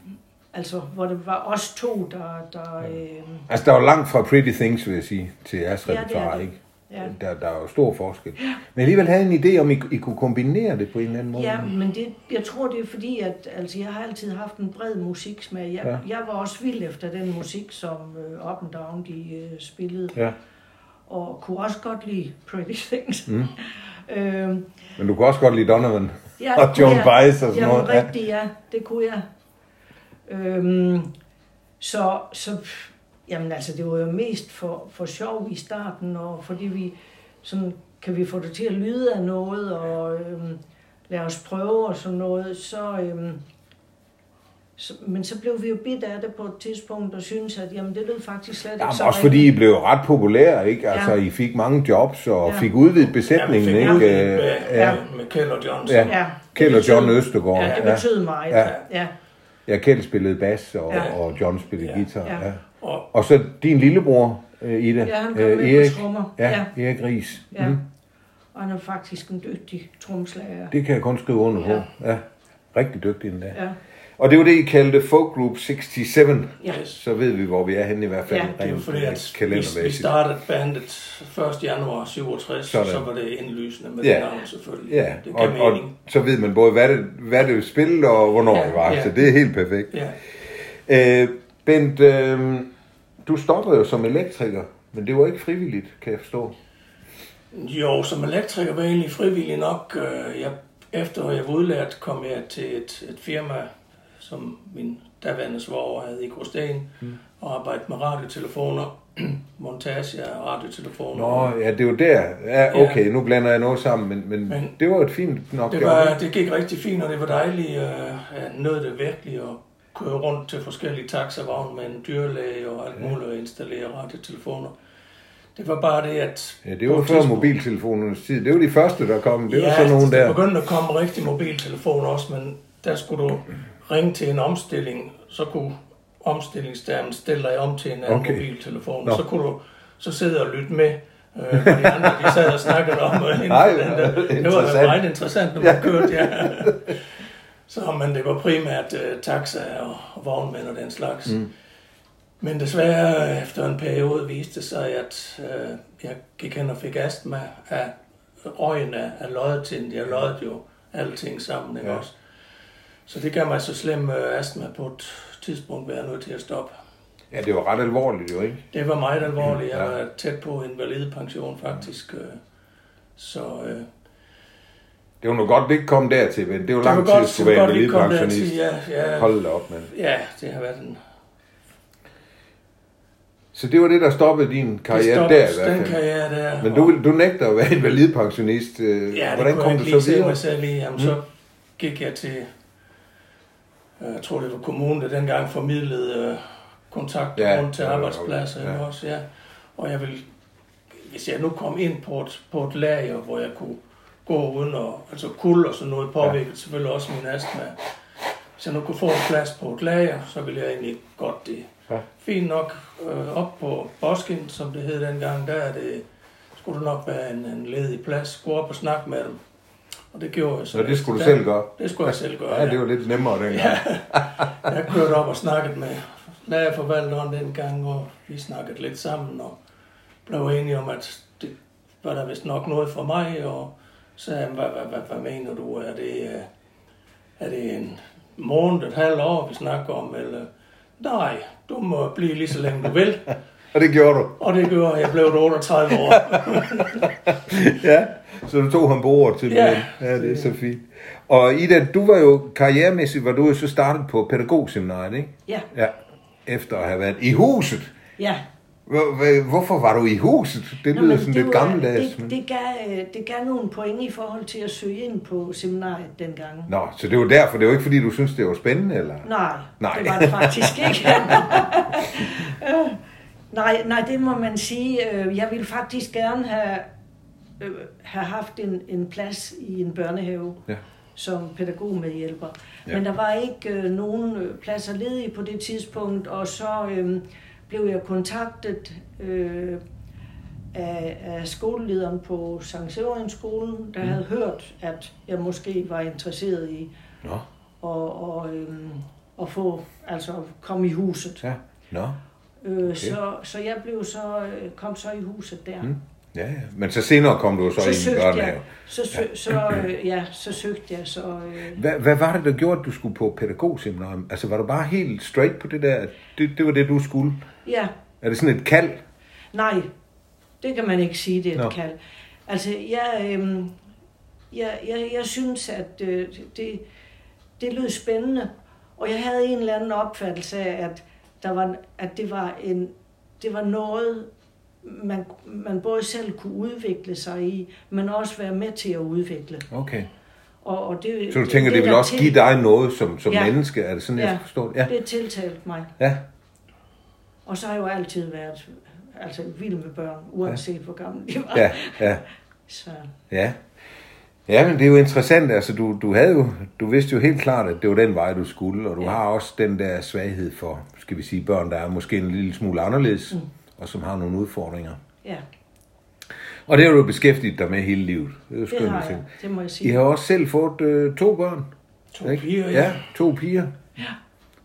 [SPEAKER 3] altså, hvor det var os to, der, der øh,
[SPEAKER 1] Altså, der var langt fra Pretty Things, vil jeg sige, til jeres
[SPEAKER 3] Ja, er
[SPEAKER 1] repertoire, ikke?
[SPEAKER 3] Ja.
[SPEAKER 1] Der, der er jo stor forskel. Men alligevel havde en idé om, I, I kunne kombinere det på en eller anden måde.
[SPEAKER 3] Ja, men det, jeg tror, det er fordi, at altså, jeg har altid haft en bred musiksmag. Jeg,
[SPEAKER 1] Ja.
[SPEAKER 3] ja. jeg var også vild efter den musik, som uh, Up and Down de, uh, spillede.
[SPEAKER 1] Ja.
[SPEAKER 3] Og kunne også godt lide Pretty Things. Mm. <laughs> øhm,
[SPEAKER 1] Men du kunne også godt lide Donovan
[SPEAKER 3] ja,
[SPEAKER 1] og Joan
[SPEAKER 3] jeg.
[SPEAKER 1] Baez og sådan
[SPEAKER 3] Jamen,
[SPEAKER 1] noget. Ja.
[SPEAKER 3] rigtigt, ja. Det kunne jeg. Øhm, så, så, jamen altså, det var jo mest for, for sjov i starten, og fordi vi sådan, kan vi få det til at lyde af noget, og øhm, lade os prøve og sådan noget, så, øhm, så, men så blev vi jo bidt af det på et tidspunkt, og synes at jamen, det lød faktisk slet ikke
[SPEAKER 1] Jamen,
[SPEAKER 3] så
[SPEAKER 1] også fordi I
[SPEAKER 3] rigtigt.
[SPEAKER 1] blev ret populære, ikke? Altså,
[SPEAKER 3] Ja.
[SPEAKER 1] I fik mange jobs og
[SPEAKER 3] Ja.
[SPEAKER 1] fik udvidet
[SPEAKER 2] Ja,
[SPEAKER 1] besætningen,
[SPEAKER 2] vi fik
[SPEAKER 1] ikke?
[SPEAKER 2] udvidet
[SPEAKER 1] Øh,
[SPEAKER 2] med,
[SPEAKER 1] Ja,
[SPEAKER 2] med, med Kjeld og Johnson.
[SPEAKER 1] Ja.
[SPEAKER 3] Ja,
[SPEAKER 1] Kjeld
[SPEAKER 3] det
[SPEAKER 1] og John Østergaard.
[SPEAKER 3] Ja, det
[SPEAKER 1] Ja.
[SPEAKER 3] betød meget.
[SPEAKER 1] Ja.
[SPEAKER 3] Ja. ja.
[SPEAKER 1] ja Kjeld spillede bas, og,
[SPEAKER 3] Ja.
[SPEAKER 1] og John spillede
[SPEAKER 2] Ja.
[SPEAKER 1] guitar.
[SPEAKER 3] Ja.
[SPEAKER 1] Ja.
[SPEAKER 2] Og,
[SPEAKER 1] Og så din lillebror, øh, Ida.
[SPEAKER 3] Ja, han kom
[SPEAKER 1] øh,
[SPEAKER 3] med på
[SPEAKER 1] Erik.
[SPEAKER 3] trommer.
[SPEAKER 1] Ja,
[SPEAKER 3] Ja.
[SPEAKER 1] Erik Ries.
[SPEAKER 3] Ja.
[SPEAKER 1] Mm.
[SPEAKER 3] Og han er faktisk en dygtig tromslager.
[SPEAKER 1] Det kan jeg kun skrive under på.
[SPEAKER 3] Ja.
[SPEAKER 1] Ja. Rigtig dygtig endda.
[SPEAKER 3] Ja.
[SPEAKER 1] Og det var det, I kaldte Folk Group 67.
[SPEAKER 3] Ja.
[SPEAKER 2] yes.
[SPEAKER 1] Så ved vi, hvor vi er henne i hvert fald.
[SPEAKER 3] Ja.
[SPEAKER 2] Det er
[SPEAKER 1] rent,
[SPEAKER 2] fordi,
[SPEAKER 1] øh,
[SPEAKER 2] at vi, vi startede bandet 1. januar 67,
[SPEAKER 1] Sådan.
[SPEAKER 2] så, var det indlysende med
[SPEAKER 1] Ja.
[SPEAKER 2] det navn selvfølgelig.
[SPEAKER 1] Ja,
[SPEAKER 2] det
[SPEAKER 1] og,
[SPEAKER 2] gav
[SPEAKER 1] og
[SPEAKER 2] mening.
[SPEAKER 1] så ved man både, hvad det, hvad det spillede, og hvornår
[SPEAKER 2] Ja,
[SPEAKER 1] det var.
[SPEAKER 2] ja.
[SPEAKER 1] Så det er helt perfekt.
[SPEAKER 2] Ja.
[SPEAKER 1] Øh, Bent, øh, du stoppede jo som elektriker, men det var ikke frivilligt, kan jeg forstå.
[SPEAKER 2] Jo, som elektriker var jeg egentlig frivillig nok. Øh, Jeg, efter jeg var udlært, kom jeg til et, et firma, som min daværende svoger havde i Gråsten, mm. og arbejdede med radiotelefoner, <clears throat> montage af radiotelefoner.
[SPEAKER 1] Nå, ja, det var der. Ja, okay, nu blander jeg noget sammen, men, men,
[SPEAKER 2] Men-
[SPEAKER 1] det var et fint nok
[SPEAKER 2] Det,
[SPEAKER 1] job.
[SPEAKER 2] var, det gik rigtig fint, og det var dejligt. Øh, jeg nød det virkelig at køre rundt til forskellige taxavogne med en dyrlæge og alt muligt og installere radiotelefoner. Det var bare det, at...
[SPEAKER 1] Ja, det var før mobiltelefonernes tid. Det var de første, der kom. Det var
[SPEAKER 2] ja,
[SPEAKER 1] sådan nogle der.
[SPEAKER 2] der begyndte at komme rigtig mobiltelefoner også, men der skulle du ringe til en omstilling, så kunne omstillingsdamen stille dig om til en anden
[SPEAKER 1] Okay.
[SPEAKER 2] mobiltelefon,
[SPEAKER 1] Nå.
[SPEAKER 2] og så kunne du så sidde og lytte med, øh, hvad de andre de sad og snakkede om. øh, <laughs> inden
[SPEAKER 1] Ej,
[SPEAKER 2] for den der.
[SPEAKER 1] hvor
[SPEAKER 2] Det var
[SPEAKER 1] interessant.
[SPEAKER 2] meget interessant, når man kørte, ja. <laughs> Så, men det var primært uh, taxa og, og vognmænd og den slags. Mm. Men desværre efter en periode viste det sig, at uh, jeg gik hen og fik astma af røgen af, af løjetind. Jeg løjede jo alting sammen, ikke
[SPEAKER 1] Ja.
[SPEAKER 2] ja. også? Så det gav mig så slem uh, astma på et tidspunkt, var jeg nødt til at stoppe.
[SPEAKER 1] Ja, det var ret alvorligt jo, ikke?
[SPEAKER 2] Det var meget alvorligt. Jeg
[SPEAKER 1] Ja.
[SPEAKER 2] var tæt på invalidepension faktisk. øh, Så øh,
[SPEAKER 1] Det var nu godt, det ikke kom dertil, men det var
[SPEAKER 2] det
[SPEAKER 1] lang tid at skulle
[SPEAKER 2] det
[SPEAKER 1] være
[SPEAKER 2] dertil.
[SPEAKER 1] invalidpensionist.
[SPEAKER 2] Ja, ja,
[SPEAKER 1] Hold da op, mand.
[SPEAKER 2] ja, det har været en
[SPEAKER 1] Så det var det, der stoppede din karriere
[SPEAKER 2] det
[SPEAKER 1] der i
[SPEAKER 2] stoppede
[SPEAKER 1] hvert
[SPEAKER 2] den
[SPEAKER 1] fald.
[SPEAKER 2] karriere der.
[SPEAKER 1] Men du, du nægter at være invalidpensionist. Øh,
[SPEAKER 2] Ja, det
[SPEAKER 1] Hvordan
[SPEAKER 2] kunne
[SPEAKER 1] kom
[SPEAKER 2] jeg
[SPEAKER 1] du
[SPEAKER 2] ikke lige
[SPEAKER 1] så
[SPEAKER 2] se mig selv i. Jamen, mm. så gik jeg til, øh, jeg tror det var kommunen, der dengang formidlede øh, kontakter
[SPEAKER 1] Ja,
[SPEAKER 2] rundt til arbejdspladser.
[SPEAKER 1] ja.
[SPEAKER 2] Også, ja. Og jeg vil, hvis jeg nu kom ind på et, på et lager, hvor jeg kunne gå uden at, altså kul og sådan noget påvirket ja. selvfølgelig også min astma. Hvis jeg nu kunne få en plads på et lager, så ville jeg egentlig godt det.
[SPEAKER 1] Ja.
[SPEAKER 2] Fint nok øh, op på Boskin, som det hed dengang, der er det, skulle det nok være en, en ledig plads. Gå op og snakke med dem. Og det gjorde jeg så.
[SPEAKER 1] Så det skulle du selv gøre?
[SPEAKER 2] Det skulle jeg selv gøre,
[SPEAKER 1] Ja, det var lidt nemmere dengang.
[SPEAKER 2] Ja. Jeg kørte op og snakkede med lagerforvalteren dengang, og vi snakkede lidt sammen, og blev enige om, at det var der vist nok noget for mig, og sagde, hvad, hvad, hvad, hvad mener du? Er det, øh, er det en måned, et halvt år, vi snakker om, eller nej, du må blive lige så længe du vil. <laughs>
[SPEAKER 1] Og det gjorde du.
[SPEAKER 2] Og det gjorde, jeg blev 38 år. <laughs>
[SPEAKER 1] Ja, så du tog ham på ordet til
[SPEAKER 2] Ja.
[SPEAKER 1] ja, det er så fint. Og Ida, du var jo karrieremæssigt, var du jo så startet på pædagogseminariet, ikke?
[SPEAKER 3] Ja,
[SPEAKER 1] Ja. Efter at have været i huset.
[SPEAKER 3] ja.
[SPEAKER 1] Hvor- hvor- Hvorfor var du i huset? Det
[SPEAKER 3] Nå,
[SPEAKER 1] lyder
[SPEAKER 3] men
[SPEAKER 1] sådan
[SPEAKER 3] det
[SPEAKER 1] lidt
[SPEAKER 3] var-
[SPEAKER 1] gammeldags.
[SPEAKER 3] Det,
[SPEAKER 1] men-
[SPEAKER 3] det, gav, øh, det gav nogle point i forhold til at søge ind på seminariet dengang.
[SPEAKER 1] Nå, så det var derfor. Det var ikke, fordi du synes det var spændende, eller?
[SPEAKER 3] Nej,
[SPEAKER 1] Nej.
[SPEAKER 3] det var det faktisk ikke. <laughs> Øh, nej, nej, det må man sige. Øh, Jeg ville faktisk gerne have, øh, have haft en, en plads i en børnehave
[SPEAKER 1] Ja.
[SPEAKER 3] som pædagogmedhjælper.
[SPEAKER 1] Ja.
[SPEAKER 3] Men der var ikke øh, nogen øh, pladser ledige på det tidspunkt, og så øh, blev jeg kontaktet øh, af, af skolelederen på Sankt Severin-skolen, der mm. havde hørt, at jeg måske var interesseret i
[SPEAKER 1] Nå,
[SPEAKER 3] og, og, øhm, og få, altså komme i huset.
[SPEAKER 1] ja. Nå.
[SPEAKER 3] Øh, så, så jeg blev så, øh, kom så i huset der.
[SPEAKER 1] Mm. Ja, ja. Men så senere kom du så,
[SPEAKER 3] Så
[SPEAKER 1] i
[SPEAKER 3] søgte
[SPEAKER 1] børnehave.
[SPEAKER 3] jeg, så, sø, så, øh, ja, så søgte jeg så... Øh,
[SPEAKER 1] Hvad, hvad var det, der gjorde, at du skulle på pædagogseminarium? Altså, var du bare helt straight på det der? Det, det var det, du skulle?
[SPEAKER 3] ja,
[SPEAKER 1] Er det sådan et kald?
[SPEAKER 3] nej, det kan man ikke sige, det er et
[SPEAKER 1] Nå.
[SPEAKER 3] kald. Altså, jeg, øh, jeg, jeg, jeg synes, at øh, det, det lød spændende, og jeg havde en eller anden opfattelse af, at, der var, at det, var en, det var noget, man, man både selv kunne udvikle sig i, men også være med til at udvikle.
[SPEAKER 1] Okay.
[SPEAKER 3] Og, og det,
[SPEAKER 1] Så du tænker, det, det vil også
[SPEAKER 3] til-
[SPEAKER 1] give dig noget som, som
[SPEAKER 3] Ja.
[SPEAKER 1] menneske? Er det sådan, jeg
[SPEAKER 3] Ja.
[SPEAKER 1] forstår det? Ja.
[SPEAKER 3] Det tiltalte mig.
[SPEAKER 1] Ja.
[SPEAKER 3] Og så har jeg jo altid været altså, vild med børn, uanset ja. hvor gamle de var.
[SPEAKER 1] Ja, ja,
[SPEAKER 3] Så,
[SPEAKER 1] ja. Ja, men det er jo interessant. Altså, du, du, havde jo, du vidste jo helt klart, at det var den vej, du skulle, og du. Ja. har også den der svaghed for, skal vi sige, børn, der er måske en lille smule anderledes, mm. Og som har nogle udfordringer.
[SPEAKER 3] ja,
[SPEAKER 1] Og det har du beskæftiget dig med hele livet. Det er jo
[SPEAKER 3] det
[SPEAKER 1] skønt
[SPEAKER 3] har
[SPEAKER 1] at se.
[SPEAKER 3] jeg. Det må jeg
[SPEAKER 1] I
[SPEAKER 3] sige.
[SPEAKER 1] har også selv fået øh, to børn.
[SPEAKER 2] To
[SPEAKER 1] ikke?
[SPEAKER 2] piger,
[SPEAKER 1] ja.
[SPEAKER 2] ja.
[SPEAKER 1] to piger. Ja.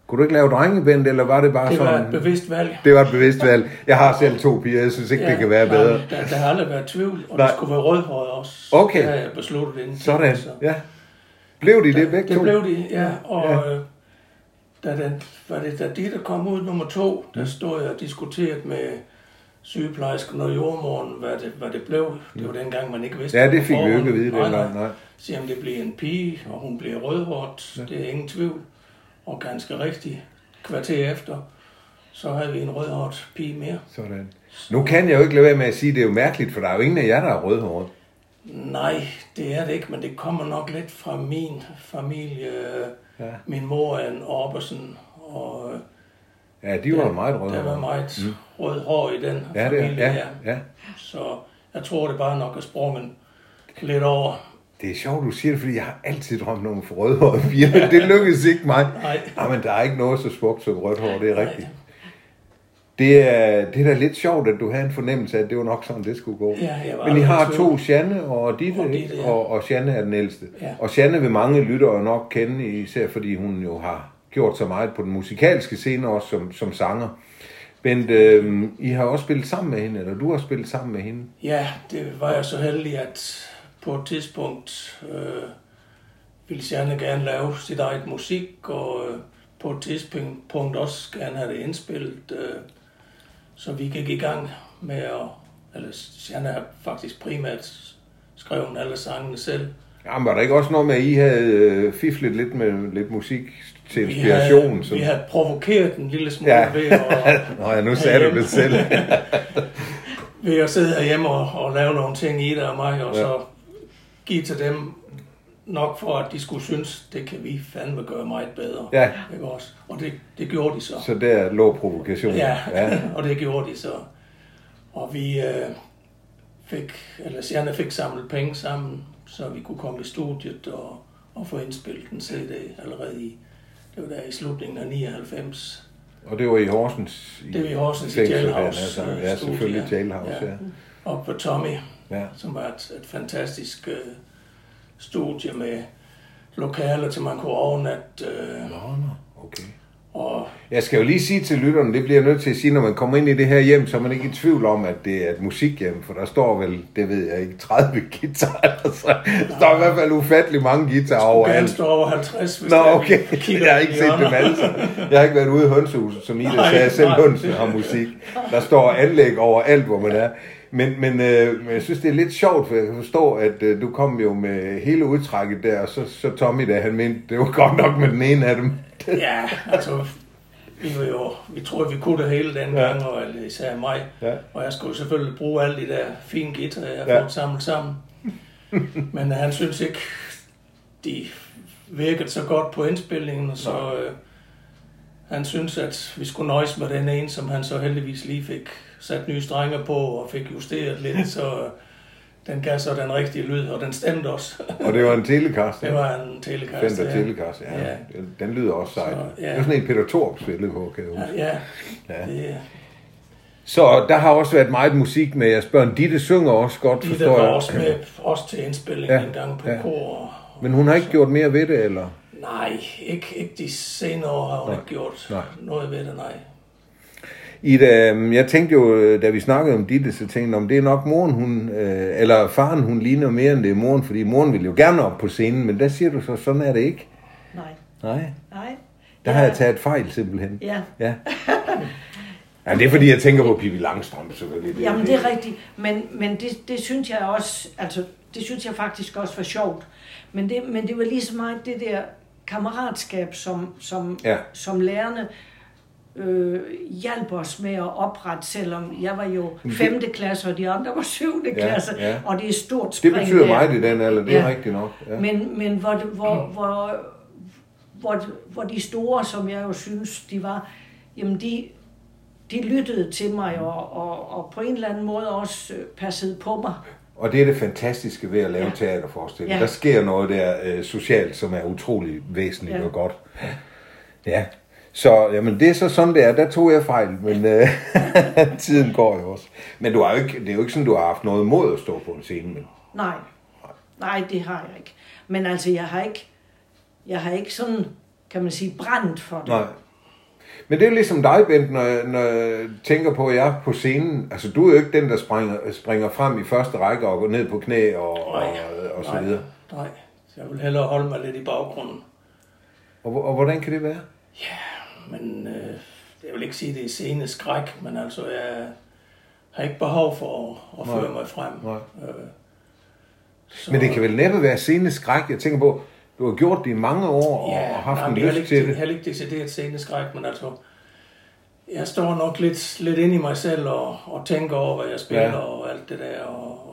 [SPEAKER 1] Kunne du ikke lave drengebænd, eller var det bare
[SPEAKER 2] Det var
[SPEAKER 1] sådan...
[SPEAKER 2] et bevidst valg.
[SPEAKER 1] Det var et bevidst valg. Jeg har selv to piger, jeg synes ikke, ja, det kan være
[SPEAKER 2] nej,
[SPEAKER 1] bedre.
[SPEAKER 2] Der, der har aldrig været tvivl, og
[SPEAKER 1] Nej.
[SPEAKER 2] det skulle være rødhåret også.
[SPEAKER 1] Okay.
[SPEAKER 2] Det har jeg besluttet inden.
[SPEAKER 1] Sådan,
[SPEAKER 2] Så.
[SPEAKER 1] ja. Blev de det begge
[SPEAKER 2] Det
[SPEAKER 1] to?
[SPEAKER 2] blev de, ja. Og
[SPEAKER 1] Ja.
[SPEAKER 2] ja. Da, den, var det, da de, der kom ud nummer to, der stod jeg og diskuterede med sygeplejersken og jordmoren, hvad det, hvad det blev. Det var dengang, man ikke vidste
[SPEAKER 1] Ja, det fik vi jo ikke at vide
[SPEAKER 2] Nej,
[SPEAKER 1] dengang.
[SPEAKER 2] nej. Om det bliver en pige, og hun bliver rødhåret, ja. det er ingen tvivl. Og ganske rigtigt, kvarter efter, så havde vi en rødhåret pige mere.
[SPEAKER 1] Sådan. Nu kan jeg jo ikke lade være med at sige, at det er jo mærkeligt, for der er jo ingen af jer, der er rødhåret.
[SPEAKER 2] Nej, det er det ikke, men det kommer nok lidt fra min familie.
[SPEAKER 1] Ja.
[SPEAKER 2] Ja. Min mor er en Orbesen, og øh,
[SPEAKER 1] Ja, de var jo meget
[SPEAKER 2] der var meget mm. rød hår i den
[SPEAKER 1] Ja, det er,
[SPEAKER 2] familie.
[SPEAKER 1] ja, ja.
[SPEAKER 2] Så jeg tror, det bare nok er sprunget lidt over.
[SPEAKER 1] Det er sjovt, du siger det, fordi jeg har altid drømt om for rødhåret <laughs> piger. Det lykkedes ikke mig.
[SPEAKER 2] Nej.
[SPEAKER 1] Ja, men der er ikke noget så smukt som rødt hår, det er rigtigt. Det er, det er da lidt sjovt, at du havde en fornemmelse af, at det var nok sådan, det skulle gå.
[SPEAKER 2] Ja, jeg var
[SPEAKER 1] Men I har to. Janne og Ditte,
[SPEAKER 2] Og
[SPEAKER 1] og,
[SPEAKER 2] Ditte, ja.
[SPEAKER 1] og, og Janne er den ældste.
[SPEAKER 2] Ja.
[SPEAKER 1] Og Janne vil mange lyttere nok kende, især fordi hun jo har gjort så meget på den musikalske scene, også som, som sanger. Men øh, I har også spillet sammen med hende, eller du har spillet sammen med hende.
[SPEAKER 2] Ja, det var jeg så heldig, at på et tidspunkt øh, ville Janne gerne lave sit eget musik, og øh, på et tidspunkt også gerne have det indspillet. Øh, så vi gik i gang med at, eller Janne har faktisk primært skrevet alle sangene selv.
[SPEAKER 1] Jamen, var der ikke også noget med, at I havde øh, fiflet lidt med lidt musik til
[SPEAKER 2] Vi
[SPEAKER 1] inspiration?
[SPEAKER 2] havde,
[SPEAKER 1] som-
[SPEAKER 2] vi havde provokeret en lille smule
[SPEAKER 1] Ja.
[SPEAKER 2] ved, at, <laughs>
[SPEAKER 1] Nå ja, nu sagde du det selv. <laughs>
[SPEAKER 2] ved at sidde herhjemme og, og lave nogle ting i det og mig, og
[SPEAKER 1] ja.
[SPEAKER 2] så give til dem nok for, at de skulle synes, det kan vi fandme gøre meget bedre.
[SPEAKER 1] Ja.
[SPEAKER 2] Ikke også? Og det, det gjorde de så.
[SPEAKER 1] Så der lå provokationen.
[SPEAKER 2] Ja,
[SPEAKER 1] ja. <laughs>
[SPEAKER 2] og det gjorde de så. Og vi øh, fik, eller Sjerne fik samlet penge sammen, så vi kunne komme i studiet og, og få indspillet en CD allerede i, det var der i slutningen af 99.
[SPEAKER 1] Og det var i Horsens?
[SPEAKER 2] Det var i Horsens i Jailhouse,
[SPEAKER 1] Ja,
[SPEAKER 2] øh,
[SPEAKER 1] ja selvfølgelig
[SPEAKER 2] ja.
[SPEAKER 1] Jailhouse, ja.
[SPEAKER 2] Ja. Og på Tommy,
[SPEAKER 1] ja.
[SPEAKER 2] som var et, et fantastisk øh, studie med lokaler til man kunne overnatte. Øh,
[SPEAKER 1] Nå, okay.
[SPEAKER 2] og
[SPEAKER 1] Jeg skal jo lige sige til lytterne, det bliver jeg nødt til at sige, når man kommer ind i det her hjem, så er man ikke i tvivl om, at det er et musikhjem, for der står vel, det ved jeg ikke, 30 <laughs> guitarer. Altså, der står i hvert fald ufattelig mange guitarer over alt.
[SPEAKER 2] står over 50, hvis
[SPEAKER 1] Nå,
[SPEAKER 2] der
[SPEAKER 1] okay.
[SPEAKER 2] kigger
[SPEAKER 1] Jeg har
[SPEAKER 2] i
[SPEAKER 1] ikke set dem alle sammen. Jeg har ikke været ude i hønsehuset, som Ida
[SPEAKER 2] Nej,
[SPEAKER 1] sagde, selv hønsen har musik. Der står anlæg over alt, hvor man er. Men, men, øh, men jeg synes, det er lidt sjovt, for jeg kan forstå, at øh, du kom jo med hele udtrækket der, og så, så Tommy, da han mente, det var godt nok med den ene af dem. <laughs>
[SPEAKER 2] Ja, altså, vi, var jo, vi troede, vi kunne det hele den
[SPEAKER 1] Ja.
[SPEAKER 2] gang, og især mig.
[SPEAKER 1] Ja.
[SPEAKER 2] Og jeg skulle selvfølgelig bruge alle de der fine guitar, jeg har
[SPEAKER 1] Ja.
[SPEAKER 2] ja. fået samlet sammen. <laughs> Men øh, han synes ikke, de virkede så godt på indspillingen, så øh, han synes, at vi skulle nøjes med den ene, som han så heldigvis lige fik sat nye strenger på og fik justeret lidt, <laughs> så øh, den gav så den rigtige lyd, og den stemte også. <laughs>
[SPEAKER 1] Og det var en Telecaster.
[SPEAKER 2] det var en telecaster.
[SPEAKER 1] Fender
[SPEAKER 2] ja.
[SPEAKER 1] Telecaster, ja.
[SPEAKER 2] Ja.
[SPEAKER 1] Den- lyder også sejt.
[SPEAKER 2] Så, ja.
[SPEAKER 1] Det var sådan en Peter Torp spillede på, kan jeg huske.
[SPEAKER 2] Ja, ja.
[SPEAKER 1] Ja.
[SPEAKER 2] Det,
[SPEAKER 1] Så der har også været meget musik med jeres børn. Ditte synger også godt,
[SPEAKER 2] de
[SPEAKER 1] forstår
[SPEAKER 2] der var
[SPEAKER 1] jeg.
[SPEAKER 2] også med også til indspilling
[SPEAKER 1] Ja,
[SPEAKER 2] en gang på
[SPEAKER 1] ja.
[SPEAKER 2] kor.
[SPEAKER 1] Men hun har ikke gjort mere ved det, eller?
[SPEAKER 2] Nej, ikke, ikke de senere år har hun
[SPEAKER 1] Nej.
[SPEAKER 2] ikke gjort
[SPEAKER 1] Nej.
[SPEAKER 2] noget ved det, nej.
[SPEAKER 1] Ida, øhm, jeg tænkte jo, øh, da vi snakkede om Ditte, så tænkte jeg, om det er nok moren, hun, øh, eller faren, hun ligner mere, end det er moren, fordi moren vil jo gerne op på scenen, men der siger du så, sådan er det ikke.
[SPEAKER 3] Nej.
[SPEAKER 1] Nej,
[SPEAKER 3] Nej.
[SPEAKER 1] der har jeg taget fejl simpelthen.
[SPEAKER 3] Ja.
[SPEAKER 1] Ja. <laughs> ja, det er fordi, jeg tænker på Pippi Langstrøm, selvfølgelig. Det,
[SPEAKER 3] Jamen, det er rigtigt. Men, men det, det synes jeg også, altså, det synes jeg faktisk også var sjovt. Men det, men det var lige så meget det der kammeratskab, som, som,
[SPEAKER 1] Ja.
[SPEAKER 3] som lærerne øh, hjalp os med at oprette, selvom jeg var jo
[SPEAKER 1] det-
[SPEAKER 3] 5. klasse, og de andre var 7.
[SPEAKER 1] Ja,
[SPEAKER 3] klasse,
[SPEAKER 1] ja.
[SPEAKER 3] og det er et stort
[SPEAKER 1] det
[SPEAKER 3] spring
[SPEAKER 1] betyder
[SPEAKER 3] der.
[SPEAKER 1] meget i den alder, det er
[SPEAKER 3] Ja.
[SPEAKER 1] rigtigt nok. Ja.
[SPEAKER 3] Men, men hvor, det- hvor, hvor, hvor, hvor de store, som jeg jo synes, de var, jamen de, de lyttede til mig, og, og, og på en eller anden måde også øh, passede på mig.
[SPEAKER 1] Og det er det fantastiske ved at lave ja.
[SPEAKER 3] Ja.
[SPEAKER 1] teaterforestilling. Ja. Der sker noget der øh, socialt, som er utrolig væsentligt. Ja. og godt. Ja, så jamen, det er så sådan, det er. Der tog jeg fejl, men øh, <laughs> tiden går jo også. Men du har jo ikke, det er jo ikke sådan, du har haft noget imod at stå på en scene. Men...
[SPEAKER 3] Nej, nej, det har jeg ikke. Men altså, jeg har ikke, jeg har ikke sådan, kan man sige, brændt for det.
[SPEAKER 1] Nej. Men det er jo ligesom dig, Bent, når, jeg- når jeg tænker på jer på scenen. Altså, du er jo ikke den, der springer, springer frem i første række og går ned på knæ og, og,
[SPEAKER 2] Nej,
[SPEAKER 1] og så
[SPEAKER 2] nej,
[SPEAKER 1] videre.
[SPEAKER 2] Nej, så jeg vil hellere holde mig lidt i baggrunden.
[SPEAKER 1] Og, og hvordan kan det være?
[SPEAKER 2] Men øh, jeg vil ikke sige, at det er scene skræk, men altså, jeg har ikke behov for at, at
[SPEAKER 1] Nej.
[SPEAKER 2] føre mig frem.
[SPEAKER 1] Nej.
[SPEAKER 2] Øh, så,
[SPEAKER 1] Men det kan vel næppe være sceneskræk. Jeg tænker på, du har gjort det i mange år og
[SPEAKER 2] ja,
[SPEAKER 1] haft
[SPEAKER 2] nej,
[SPEAKER 1] en
[SPEAKER 2] er
[SPEAKER 1] lyst
[SPEAKER 2] ikke,
[SPEAKER 1] til det.
[SPEAKER 2] heller ikke decideret sceneskræk, men altså, jeg står nok lidt, lidt ind i mig selv og, og tænker over, hvad jeg spiller
[SPEAKER 1] Ja.
[SPEAKER 2] ja. og alt det der, og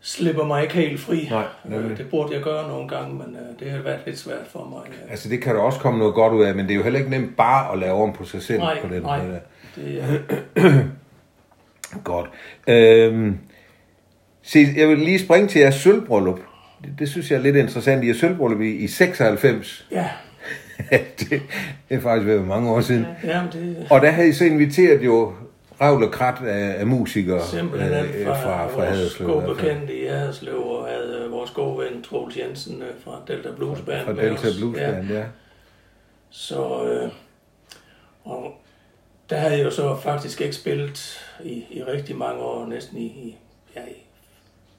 [SPEAKER 2] slipper mig ikke helt fri.
[SPEAKER 1] Nej, nemlig.
[SPEAKER 2] øh, det burde jeg gøre nogle gange, men øh, det har været lidt svært for mig.
[SPEAKER 1] Altså, det kan der også komme noget godt ud af, men det er jo heller ikke nemt bare at lave om på sig selv
[SPEAKER 2] Nej,
[SPEAKER 1] på den
[SPEAKER 2] nej.
[SPEAKER 1] måde.
[SPEAKER 2] Det, er- <clears throat>
[SPEAKER 1] Godt. Øhm, se, jeg vil lige springe til jeres sølvbryllup. Det, det synes jeg er lidt interessant. I jeres sølvbryllup i, i 96.
[SPEAKER 2] ja, <laughs>
[SPEAKER 1] det, det er faktisk ved at være mange år siden.
[SPEAKER 2] ja, men det,
[SPEAKER 1] Og der havde I så inviteret jo revl og krat af, af musikere
[SPEAKER 2] Simpelthen
[SPEAKER 1] øh,
[SPEAKER 2] fra,
[SPEAKER 1] fra, fra
[SPEAKER 2] vores
[SPEAKER 1] Haderslev. i
[SPEAKER 2] gode bekendte i Haderslev, og havde øh, vores gode ven Troels Jensen øh, fra Delta Blues Band.
[SPEAKER 1] Fra
[SPEAKER 2] med
[SPEAKER 1] Delta. Blues
[SPEAKER 2] Ja,
[SPEAKER 1] Band, ja.
[SPEAKER 2] så, øh, og der havde jeg jo så faktisk ikke spillet i, i rigtig mange år, næsten i, i, ja, i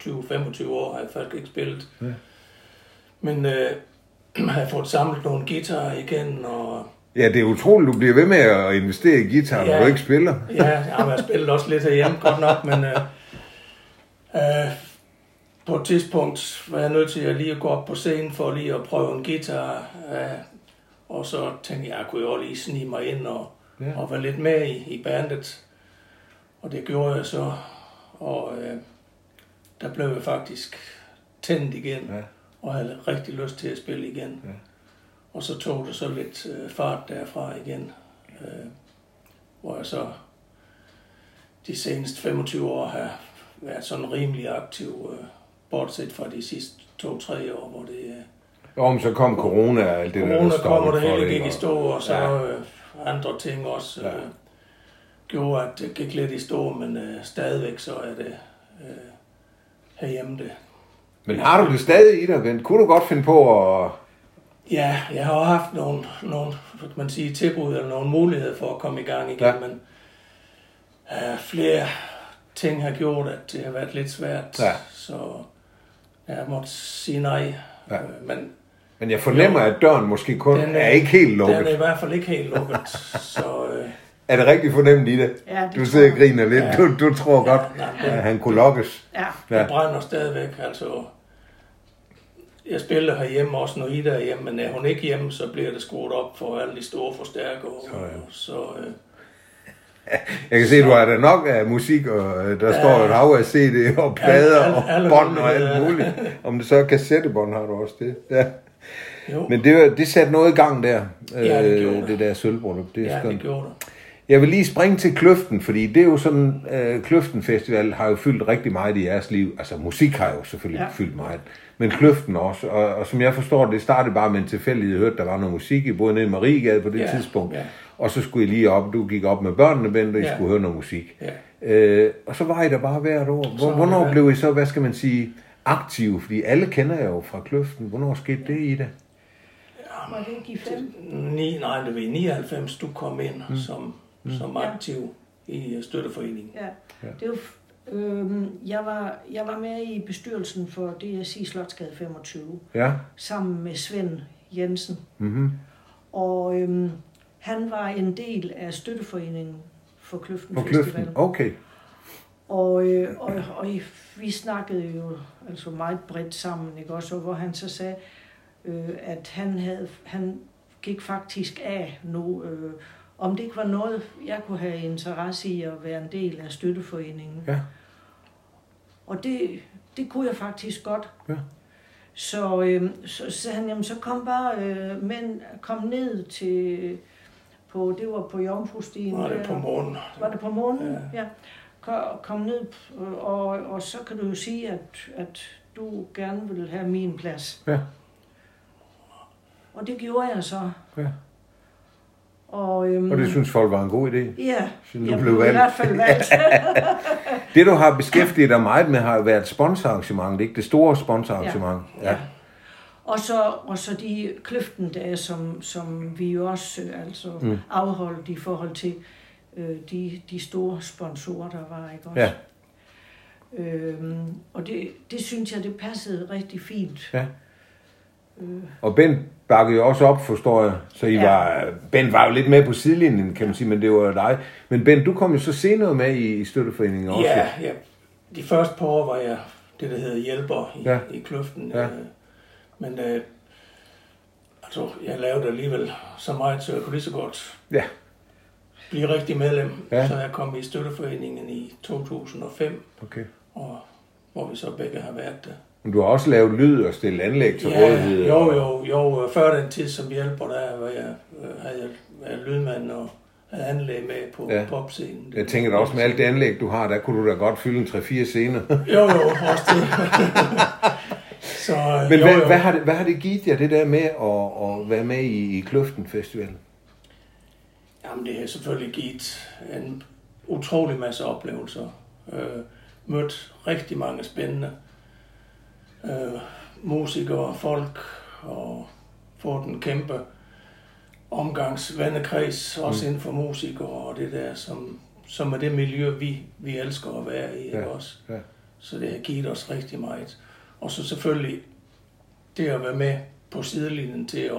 [SPEAKER 2] 20-25 år har jeg faktisk ikke spillet.
[SPEAKER 1] Ja.
[SPEAKER 2] Men øh, <clears throat> har jeg fået samlet nogle guitarer igen, og
[SPEAKER 1] Ja, det er utroligt, du bliver ved med at investere i guitar, når
[SPEAKER 2] Ja.
[SPEAKER 1] du ikke spiller.
[SPEAKER 2] Ja, jeg har spillet også lidt herhjemme, godt nok, men øh, øh, på et tidspunkt var jeg nødt til at lige at gå op på scenen for lige at prøve en guitar, øh, og så tænkte jeg, jeg kunne jo lige snige mig ind og,
[SPEAKER 1] ja.
[SPEAKER 2] og være lidt med i, i bandet. Og det gjorde jeg så, og øh, der blev jeg faktisk tændt igen,
[SPEAKER 1] Ja.
[SPEAKER 2] og havde rigtig lyst til at spille igen.
[SPEAKER 1] Ja.
[SPEAKER 2] Og så tog det så lidt øh, fart derfra igen, øh, hvor jeg så de seneste 25 år har været sådan rimelig aktiv, øh, bortset fra de sidste to-tre år, hvor det øh,
[SPEAKER 1] Om så kom corona og alt det der,
[SPEAKER 2] corona
[SPEAKER 1] der
[SPEAKER 2] kom, og det hele gik i stå, og så
[SPEAKER 1] Ja.
[SPEAKER 2] ja. øh, andre ting også øh,
[SPEAKER 1] Ja.
[SPEAKER 2] gjorde, at det gik lidt i stå, men øh, stadigvæk så er det øh, herhjemme det.
[SPEAKER 1] Men har du det stadig i dig, Bent? Kunne du godt finde på at...
[SPEAKER 2] Ja, jeg har haft nogle, nogle kan man sige, tilbud eller nogle muligheder for at komme i gang igen,
[SPEAKER 1] Ja.
[SPEAKER 2] ja. men øh, flere ting har gjort, at det har været lidt svært,
[SPEAKER 1] Ja.
[SPEAKER 2] så jeg har måttet sige nej.
[SPEAKER 1] Ja.
[SPEAKER 2] Øh, Men
[SPEAKER 1] Men jeg fornemmer, at døren måske kun
[SPEAKER 2] Den
[SPEAKER 1] er ikke helt
[SPEAKER 2] den
[SPEAKER 1] lukket.
[SPEAKER 2] er i hvert fald ikke helt lukket, <laughs> så øh,
[SPEAKER 1] Er det rigtig fornemt i det?
[SPEAKER 3] Ja, det
[SPEAKER 1] Du sidder og griner lidt.
[SPEAKER 2] Ja.
[SPEAKER 1] Du, du tror godt,
[SPEAKER 2] nej, det-
[SPEAKER 1] at han kunne lokkes.
[SPEAKER 3] Ja,
[SPEAKER 1] Ja.
[SPEAKER 2] det brænder stadigvæk. Altså, jeg spiller herhjemme også, når Ida er hjemme, men er hun ikke hjemme, så bliver det skruet op for alle de store forstærkere.
[SPEAKER 1] Sådan.
[SPEAKER 2] Så, øh,
[SPEAKER 1] Jeg kan se, at du har da nok af musik, og øh, der står jo et hav af CD og plader
[SPEAKER 2] alle-
[SPEAKER 1] og
[SPEAKER 2] alle
[SPEAKER 1] bånd og alt muligt. Om det så er kassettebånd, har du også det. Ja.
[SPEAKER 2] jo,
[SPEAKER 1] Men det, det satte noget i gang der,
[SPEAKER 2] Ja, det
[SPEAKER 1] øh,
[SPEAKER 2] det.
[SPEAKER 1] det der sølvbryllup. Det er
[SPEAKER 2] ja,
[SPEAKER 1] skønt.
[SPEAKER 2] det gjorde det.
[SPEAKER 1] Jeg vil lige springe til Kløften, fordi det er jo sådan, øh, Kløften Festival har jo fyldt rigtig meget i jeres liv. Altså musik har jo selvfølgelig ja. Fyldt meget, men Kløften også. Og, og som jeg forstår det, startede bare med en tilfældighed. Jeg hørte, der var noget musik, I boede nede i Mariegade på det
[SPEAKER 2] Ja,
[SPEAKER 1] tidspunkt.
[SPEAKER 2] ja.
[SPEAKER 1] Og så skulle I lige op, du gik op med børnene, Bent, og I
[SPEAKER 2] Ja.
[SPEAKER 1] skulle høre noget musik.
[SPEAKER 2] Ja.
[SPEAKER 1] Øh, og så var I der bare hvert år. Hvor, hvornår
[SPEAKER 2] været.
[SPEAKER 1] blev I så, hvad skal man sige, aktive? Fordi alle kender jeg jo fra Kløften. Hvornår skete det i det?
[SPEAKER 3] var det ikke i fem?
[SPEAKER 2] Ni, nej, det var i 99, du kom ind mm. som, mm. som aktiv i øh, støtteforeningen.
[SPEAKER 3] Ja, det er jo, øhm, jeg, var, jeg var med i bestyrelsen for DSI Slotsgade 25,
[SPEAKER 1] Ja.
[SPEAKER 3] sammen med Svend Jensen.
[SPEAKER 1] Mm-hmm.
[SPEAKER 3] Og øhm, han var en del af støtteforeningen for Kløften Festival.
[SPEAKER 1] kløften. Okay.
[SPEAKER 3] Og, øh, og, og vi snakkede jo altså meget bredt sammen, ikke også? Og hvor han så sagde, øh, at han, havde, han gik faktisk af nu, øh, om det ikke var noget, jeg kunne have interesse i at være en del af støtteforeningen.
[SPEAKER 1] Ja.
[SPEAKER 3] Og det, det kunne jeg faktisk godt.
[SPEAKER 1] Ja.
[SPEAKER 3] Så, øh, så sagde han, jamen så kom bare, øh, men kom ned til, på, det var på Jomfrustien.
[SPEAKER 2] Var det på morgenen?
[SPEAKER 3] Var det på månen?
[SPEAKER 2] Ja.
[SPEAKER 3] Ja. Kom, kom ned, og, og så kan du jo sige, at, at du gerne vil have min plads.
[SPEAKER 1] Ja.
[SPEAKER 3] Og det gjorde jeg så.
[SPEAKER 1] Ja.
[SPEAKER 3] Og, øhm,
[SPEAKER 1] Og det synes folk var en god idé.
[SPEAKER 3] Ja,
[SPEAKER 1] Så nu
[SPEAKER 3] jeg
[SPEAKER 1] blev
[SPEAKER 3] blev i
[SPEAKER 1] valgt.
[SPEAKER 3] hvert fald valgt. <laughs>
[SPEAKER 1] Det, du har beskæftiget dig meget med, har jo været sponsorarrangementet, ikke? Det store sponsorarrangement.
[SPEAKER 3] ja. Og så, og så de kløftendage, som, som vi jo også øh, altså
[SPEAKER 1] mm.
[SPEAKER 3] afholdt i forhold til øh, de, de store sponsorer, der var, ikke også?
[SPEAKER 1] Ja.
[SPEAKER 3] Øhm, og det, det synes jeg, det passede rigtig fint.
[SPEAKER 1] Ja.
[SPEAKER 3] Øh,
[SPEAKER 1] Og Ben bakkede jo også op, forstår jeg. Så I
[SPEAKER 3] Ja.
[SPEAKER 1] var, Ben var jo lidt med på sidelinjen, kan man sige, men det var dig. Men Ben, du kom jo så senere med i, i støtteforeningen også.
[SPEAKER 2] Ja, ja. De første par år var jeg det, der hedder hjælper i,
[SPEAKER 1] ja.
[SPEAKER 2] i kløften.
[SPEAKER 1] Ja.
[SPEAKER 2] Øh, Men øh, altså, jeg lavede alligevel så meget, så jeg kunne lige så godt
[SPEAKER 1] Ja.
[SPEAKER 2] blive rigtig medlem.
[SPEAKER 1] Ja.
[SPEAKER 2] Så jeg kom i støtteforeningen i 2005,
[SPEAKER 1] Okay.
[SPEAKER 2] og hvor vi så begge har været der.
[SPEAKER 1] Men du har også lavet lyd og stillet anlæg til rådighed.
[SPEAKER 2] jo,
[SPEAKER 1] og-
[SPEAKER 2] jo, jo. Før den tid som hjælper, der var jeg, øh, havde jeg været lydmand og havde anlæg med på
[SPEAKER 1] Ja.
[SPEAKER 2] ja. popscenen.
[SPEAKER 1] Jeg tænker da også med alt det anlæg, du har, der kunne du da godt fylde en 3-4 scener. <laughs>
[SPEAKER 2] Jo, jo, også det. <laughs> så, øh,
[SPEAKER 1] Men
[SPEAKER 2] jo,
[SPEAKER 1] hvad,
[SPEAKER 2] jo.
[SPEAKER 1] hvad, har det, hvad har det givet jer, det der med at, at være med i, i Kløften Festival?
[SPEAKER 2] Jamen, det har selvfølgelig givet en utrolig masse oplevelser. Øh, mødt rigtig mange spændende øh, musikere, folk, og fået en kæmpe omgangsvennekreds, også inden for musikere og det der, som, som er det miljø, vi, vi elsker at være i, ikke
[SPEAKER 1] Ja,
[SPEAKER 2] også?
[SPEAKER 1] ja.
[SPEAKER 2] Så det har givet os rigtig meget. Og så selvfølgelig det at være med på sidelinjen til at,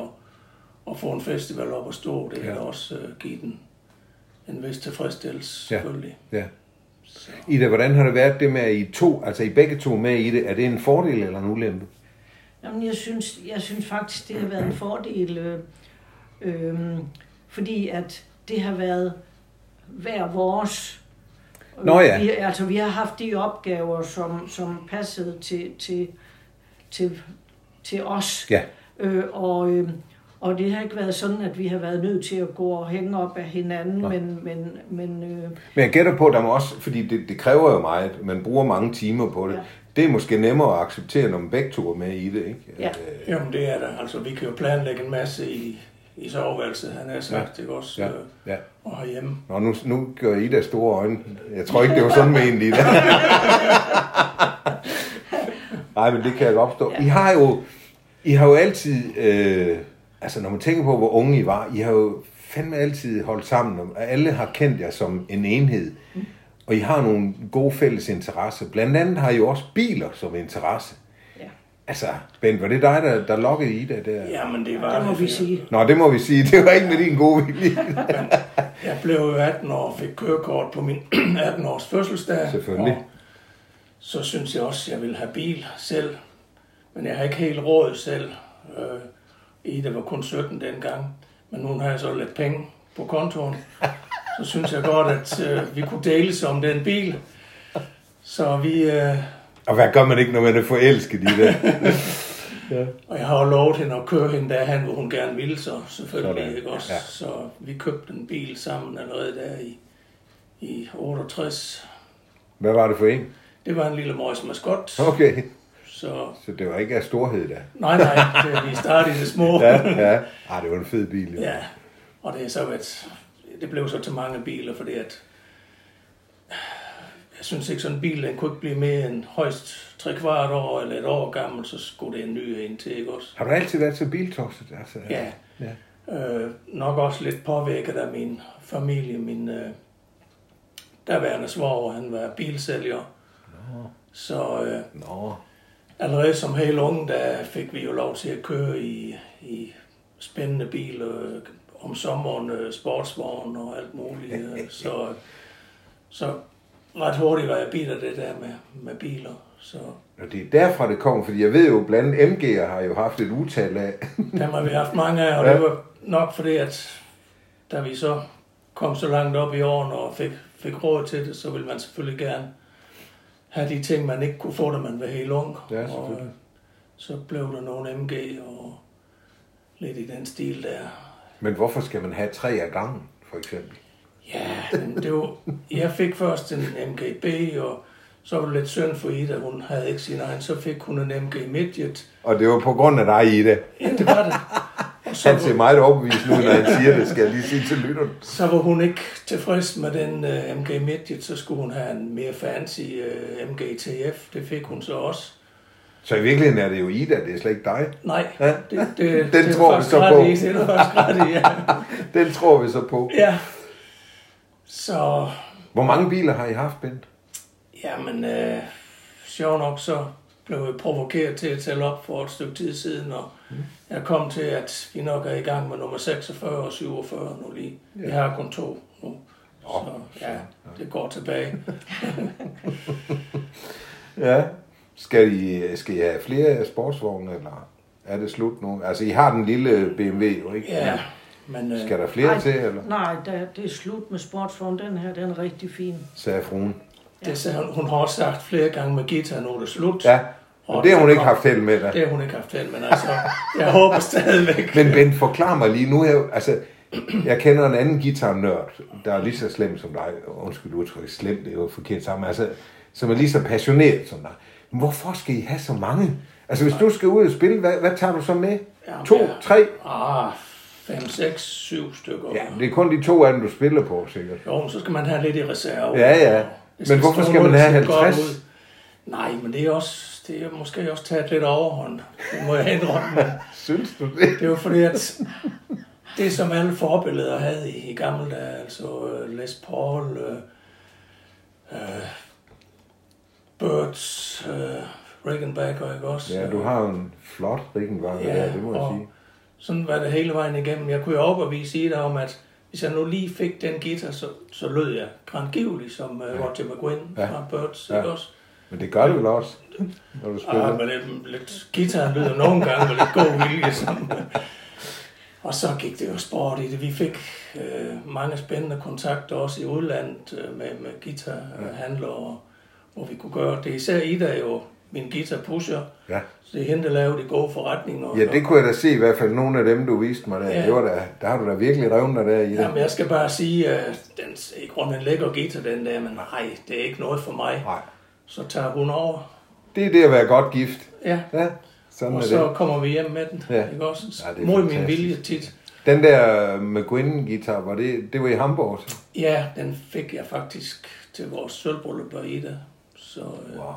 [SPEAKER 2] at få en festival op at stå, det
[SPEAKER 1] Ja.
[SPEAKER 2] har også uh, givet en, en vis tilfredsstillelse,
[SPEAKER 1] Ja.
[SPEAKER 2] selvfølgelig.
[SPEAKER 1] Ja.
[SPEAKER 2] Så.
[SPEAKER 1] Ida, hvordan har det været det med, at I to, altså I begge to med i det? Er det en fordel eller en ulempe?
[SPEAKER 3] Jamen, jeg synes, jeg synes faktisk, det har været en fordel, øh, øh, fordi at det har været hver vores.
[SPEAKER 1] Nå ja.
[SPEAKER 3] Vi, altså, vi har haft de opgaver, som, som passede til, til, til, til os.
[SPEAKER 1] Ja.
[SPEAKER 3] Øh, og, øh, og det har ikke været sådan, at vi har været nødt til at gå og hænge op af hinanden,
[SPEAKER 1] Nå.
[SPEAKER 3] men, men, men øh,
[SPEAKER 1] Men jeg gætter på, at der må også, fordi det, det kræver jo meget, man bruger mange timer på det.
[SPEAKER 3] Ja.
[SPEAKER 1] Det er måske nemmere at acceptere, når man begge to er med i det, ikke?
[SPEAKER 3] Ja.
[SPEAKER 1] Øh,
[SPEAKER 2] Jamen det er der. Altså vi kan jo planlægge en masse i, i soveværelset, han har sagt, ikke også?
[SPEAKER 1] Ja,
[SPEAKER 2] Øh,
[SPEAKER 1] ja.
[SPEAKER 2] Og herhjemme.
[SPEAKER 1] Nå, nu, nu gør Ida store øjne. Jeg tror ikke, det var sådan med en, Ida. Nej, men det kan jeg godt forstå. I har jo, I har jo altid, øh, altså når man tænker på, hvor unge I var, I har jo fandme altid holdt sammen, og alle har kendt jer som en enhed. Og I har nogle gode fælles interesser. Blandt andet har I jo også biler som interesse.
[SPEAKER 3] ja,
[SPEAKER 1] Altså, Ben, var det dig, der, der lokkede Ida der?
[SPEAKER 2] Jamen det var
[SPEAKER 3] det må vi
[SPEAKER 2] fordi-
[SPEAKER 3] sige.
[SPEAKER 1] Nå, det må vi sige. Det var ikke med din gode vilje. <laughs>
[SPEAKER 2] Jeg blev jo 18 år og fik kørekort på min <clears throat> 18-års fødselsdag.
[SPEAKER 1] Selvfølgelig.
[SPEAKER 2] Og så synes jeg også, at jeg ville have bil selv. Men jeg har ikke helt råd selv. Øh, Ida var kun 17 dengang. Men nu har jeg så lidt penge på kontoen. Så synes jeg godt, at øh, vi kunne deles om den bil. Så vi... Øh,
[SPEAKER 1] Og hvad gør man ikke, når man er forelsket i det? <laughs>
[SPEAKER 2] og jeg har jo lovet hende at køre hende derhen, hvor hun gerne ville, så selvfølgelig
[SPEAKER 1] Sådan,
[SPEAKER 2] ikke også.
[SPEAKER 1] ja.
[SPEAKER 2] Så vi købte en bil sammen allerede der i, i 68.
[SPEAKER 1] Hvad var det for en?
[SPEAKER 2] Det var en lille Morris Mascot.
[SPEAKER 1] Okay,
[SPEAKER 2] Så
[SPEAKER 1] så det var ikke af storhed da.
[SPEAKER 2] nej, nej, det, vi startede i det små. <laughs>
[SPEAKER 1] Ja, ja. Ah, det var en fed bil. Jo.
[SPEAKER 2] ja. Og det er så været, det blev så til mange biler, fordi at jeg synes ikke sådan en bil, den kunne ikke blive mere end højst tre kvart år eller et år gammel, så skulle det en ny en til, ikke også?
[SPEAKER 1] Har du altid været så biltosset? Altså,
[SPEAKER 2] Ja.
[SPEAKER 1] ja.
[SPEAKER 2] Øh, nok også lidt påvirket af min familie. Min øh, daværende svoger, han var bilsælger.
[SPEAKER 1] Nå.
[SPEAKER 2] Så øh,
[SPEAKER 1] Nå.
[SPEAKER 2] Allerede som helt unge, der fik vi jo lov til at køre i, i spændende biler, øh, om sommeren øh, sportsvogn og alt muligt. <laughs> så, så ret hurtigt var jeg bitter det der med, med biler. Så
[SPEAKER 1] Og det er derfra, det kommer, fordi jeg ved jo, blandt andet MG'er har jo haft et utal af. <laughs>
[SPEAKER 2] dem har vi haft mange af, og
[SPEAKER 1] Ja.
[SPEAKER 2] det var nok fordi, at da vi så kom så langt op i årene og fik, fik råd til det, så ville man selvfølgelig gerne have de ting, man ikke kunne få, da man var helt ung.
[SPEAKER 1] Ja,
[SPEAKER 2] og øh, så blev der nogle MG og lidt i den stil der.
[SPEAKER 1] Men hvorfor skal man have tre af gangen, for eksempel?
[SPEAKER 2] Ja, men det var, jeg fik først en MGB, og så var det lidt synd for Ida, hun havde ikke sin egen, så fik hun en MG Midget.
[SPEAKER 1] Og det var på grund af dig, Ida.
[SPEAKER 2] Ja, det var det.
[SPEAKER 1] Han ser meget overbevist ud, når han siger det, skal jeg lige sige til lytteren.
[SPEAKER 2] så var hun ikke tilfreds med den uh, MG Midget, så skulle hun have en mere fancy uh, MG TF. Det fik hun så også.
[SPEAKER 1] Så i virkeligheden er det jo Ida, det er slet ikke dig.
[SPEAKER 2] Nej,
[SPEAKER 1] Ja.
[SPEAKER 2] det, det,
[SPEAKER 1] Den
[SPEAKER 2] det
[SPEAKER 1] tror vi så på.
[SPEAKER 2] i, Det er du faktisk ret i, ja. <laughs>
[SPEAKER 1] Den tror vi så på.
[SPEAKER 2] ja. Så
[SPEAKER 1] Hvor mange biler har I haft, Bent?
[SPEAKER 2] Jamen, øh, sjov nok så blev jeg provokeret til at tælle op for et stykke tid siden, og jeg kom til, at vi nok er i gang med nummer 46 og 47 nu lige. Ja. Vi har kun to nu. Så ja, det går tilbage. <laughs>
[SPEAKER 1] Ja. Skal I, skal I have flere sportsvogne, eller er det slut nu? Altså, I har den lille BMW, jo ikke?
[SPEAKER 2] Ja, men øh,
[SPEAKER 1] Skal der flere
[SPEAKER 3] Nej.
[SPEAKER 1] til, eller?
[SPEAKER 3] Nej, der, det er slut med sportsvogn. Den her, den er rigtig fin.
[SPEAKER 1] Sagde fruen.
[SPEAKER 2] det sagde hun, hun har også sagt flere gange med Gita, nu er det slut.
[SPEAKER 1] Ja,
[SPEAKER 2] Og
[SPEAKER 1] det har hun ikke haft held med dig.
[SPEAKER 2] Det har hun ikke haft held, men altså, jeg håber <laughs> stadigvæk.
[SPEAKER 1] Men Bent, forklar mig lige nu her, altså, jeg kender en anden guitarnørd, der er lige så slem som dig, undskyld udtryk, slem, det er jo forkert sammen, altså, som er lige så passioneret som dig. Men hvorfor skal I have så mange? Altså, hvis du skal ud og spille, hvad, hvad tager du så med?
[SPEAKER 2] Jamen,
[SPEAKER 1] To,
[SPEAKER 2] ja.
[SPEAKER 1] tre?
[SPEAKER 2] Ah, fem, seks, syv stykker.
[SPEAKER 1] Ja, det er kun de to af dem, du spiller på, sikkert.
[SPEAKER 2] Jo, så skal man have lidt i reserve.
[SPEAKER 1] Ja, ja. Men hvorfor skal man have
[SPEAKER 2] til godt
[SPEAKER 1] 50?
[SPEAKER 2] ud. Nej, men det er også, det er måske også taget lidt overhånd. Det må jeg indrømme. <laughs>
[SPEAKER 1] Synes du det?
[SPEAKER 2] Det jo fordi, at det som alle forbilleder havde i, i gamle dage, altså uh, Les Paul, uh, uh, Birds, uh, Rickenbacker, ikke også?
[SPEAKER 1] Ja, du har jo en flot Rickenbacker
[SPEAKER 2] Ja,
[SPEAKER 1] det må jeg sige.
[SPEAKER 2] Sådan var det hele vejen igennem. Jeg kunne jo overbevise Ida om, at hvis jeg nu lige fik den guitar, så, så lød jeg grandgiveligt som uh, Roger McGuinn
[SPEAKER 1] Ja.
[SPEAKER 2] fra Birds,
[SPEAKER 1] Ja.
[SPEAKER 2] ikke også?
[SPEAKER 1] Men det gør det vel også, når du spiller.
[SPEAKER 2] Ah, men lidt, lidt guitar lyder nogle gange med lidt god vilje. Som, og så gik det jo sport i det. Vi fik øh, mange spændende kontakter også i udlandet øh, med, med guitarhandlere, hvor vi kunne gøre det. Især Ida jo min guitar pusher,
[SPEAKER 1] Ja.
[SPEAKER 2] så det er hende, der laver de gode forretninger.
[SPEAKER 1] Ja, det kunne jeg da se i hvert fald nogle af dem, du viste mig der.
[SPEAKER 2] Ja.
[SPEAKER 1] Det var da, der har du da virkelig revnet dig der i det.
[SPEAKER 2] Jamen, jeg skal bare sige, at den er i grunden en lækker guitar, den der, men nej, det er ikke noget for mig.
[SPEAKER 1] Nej.
[SPEAKER 2] Så tager hun over.
[SPEAKER 1] Det er det at være godt gift.
[SPEAKER 2] Ja,
[SPEAKER 1] Ja, sådan
[SPEAKER 2] og så
[SPEAKER 1] det.
[SPEAKER 2] kommer vi hjem med den,
[SPEAKER 1] Ja.
[SPEAKER 2] ikke også?
[SPEAKER 1] Ja, det
[SPEAKER 2] Mod min
[SPEAKER 1] fantastisk.
[SPEAKER 2] vilje tit.
[SPEAKER 1] Den der McGuinn-guitar, var det, det var i Hamburg? så?
[SPEAKER 2] Ja, den fik jeg faktisk til vores sølvbryllup og Ida. Så øh,
[SPEAKER 1] Wow.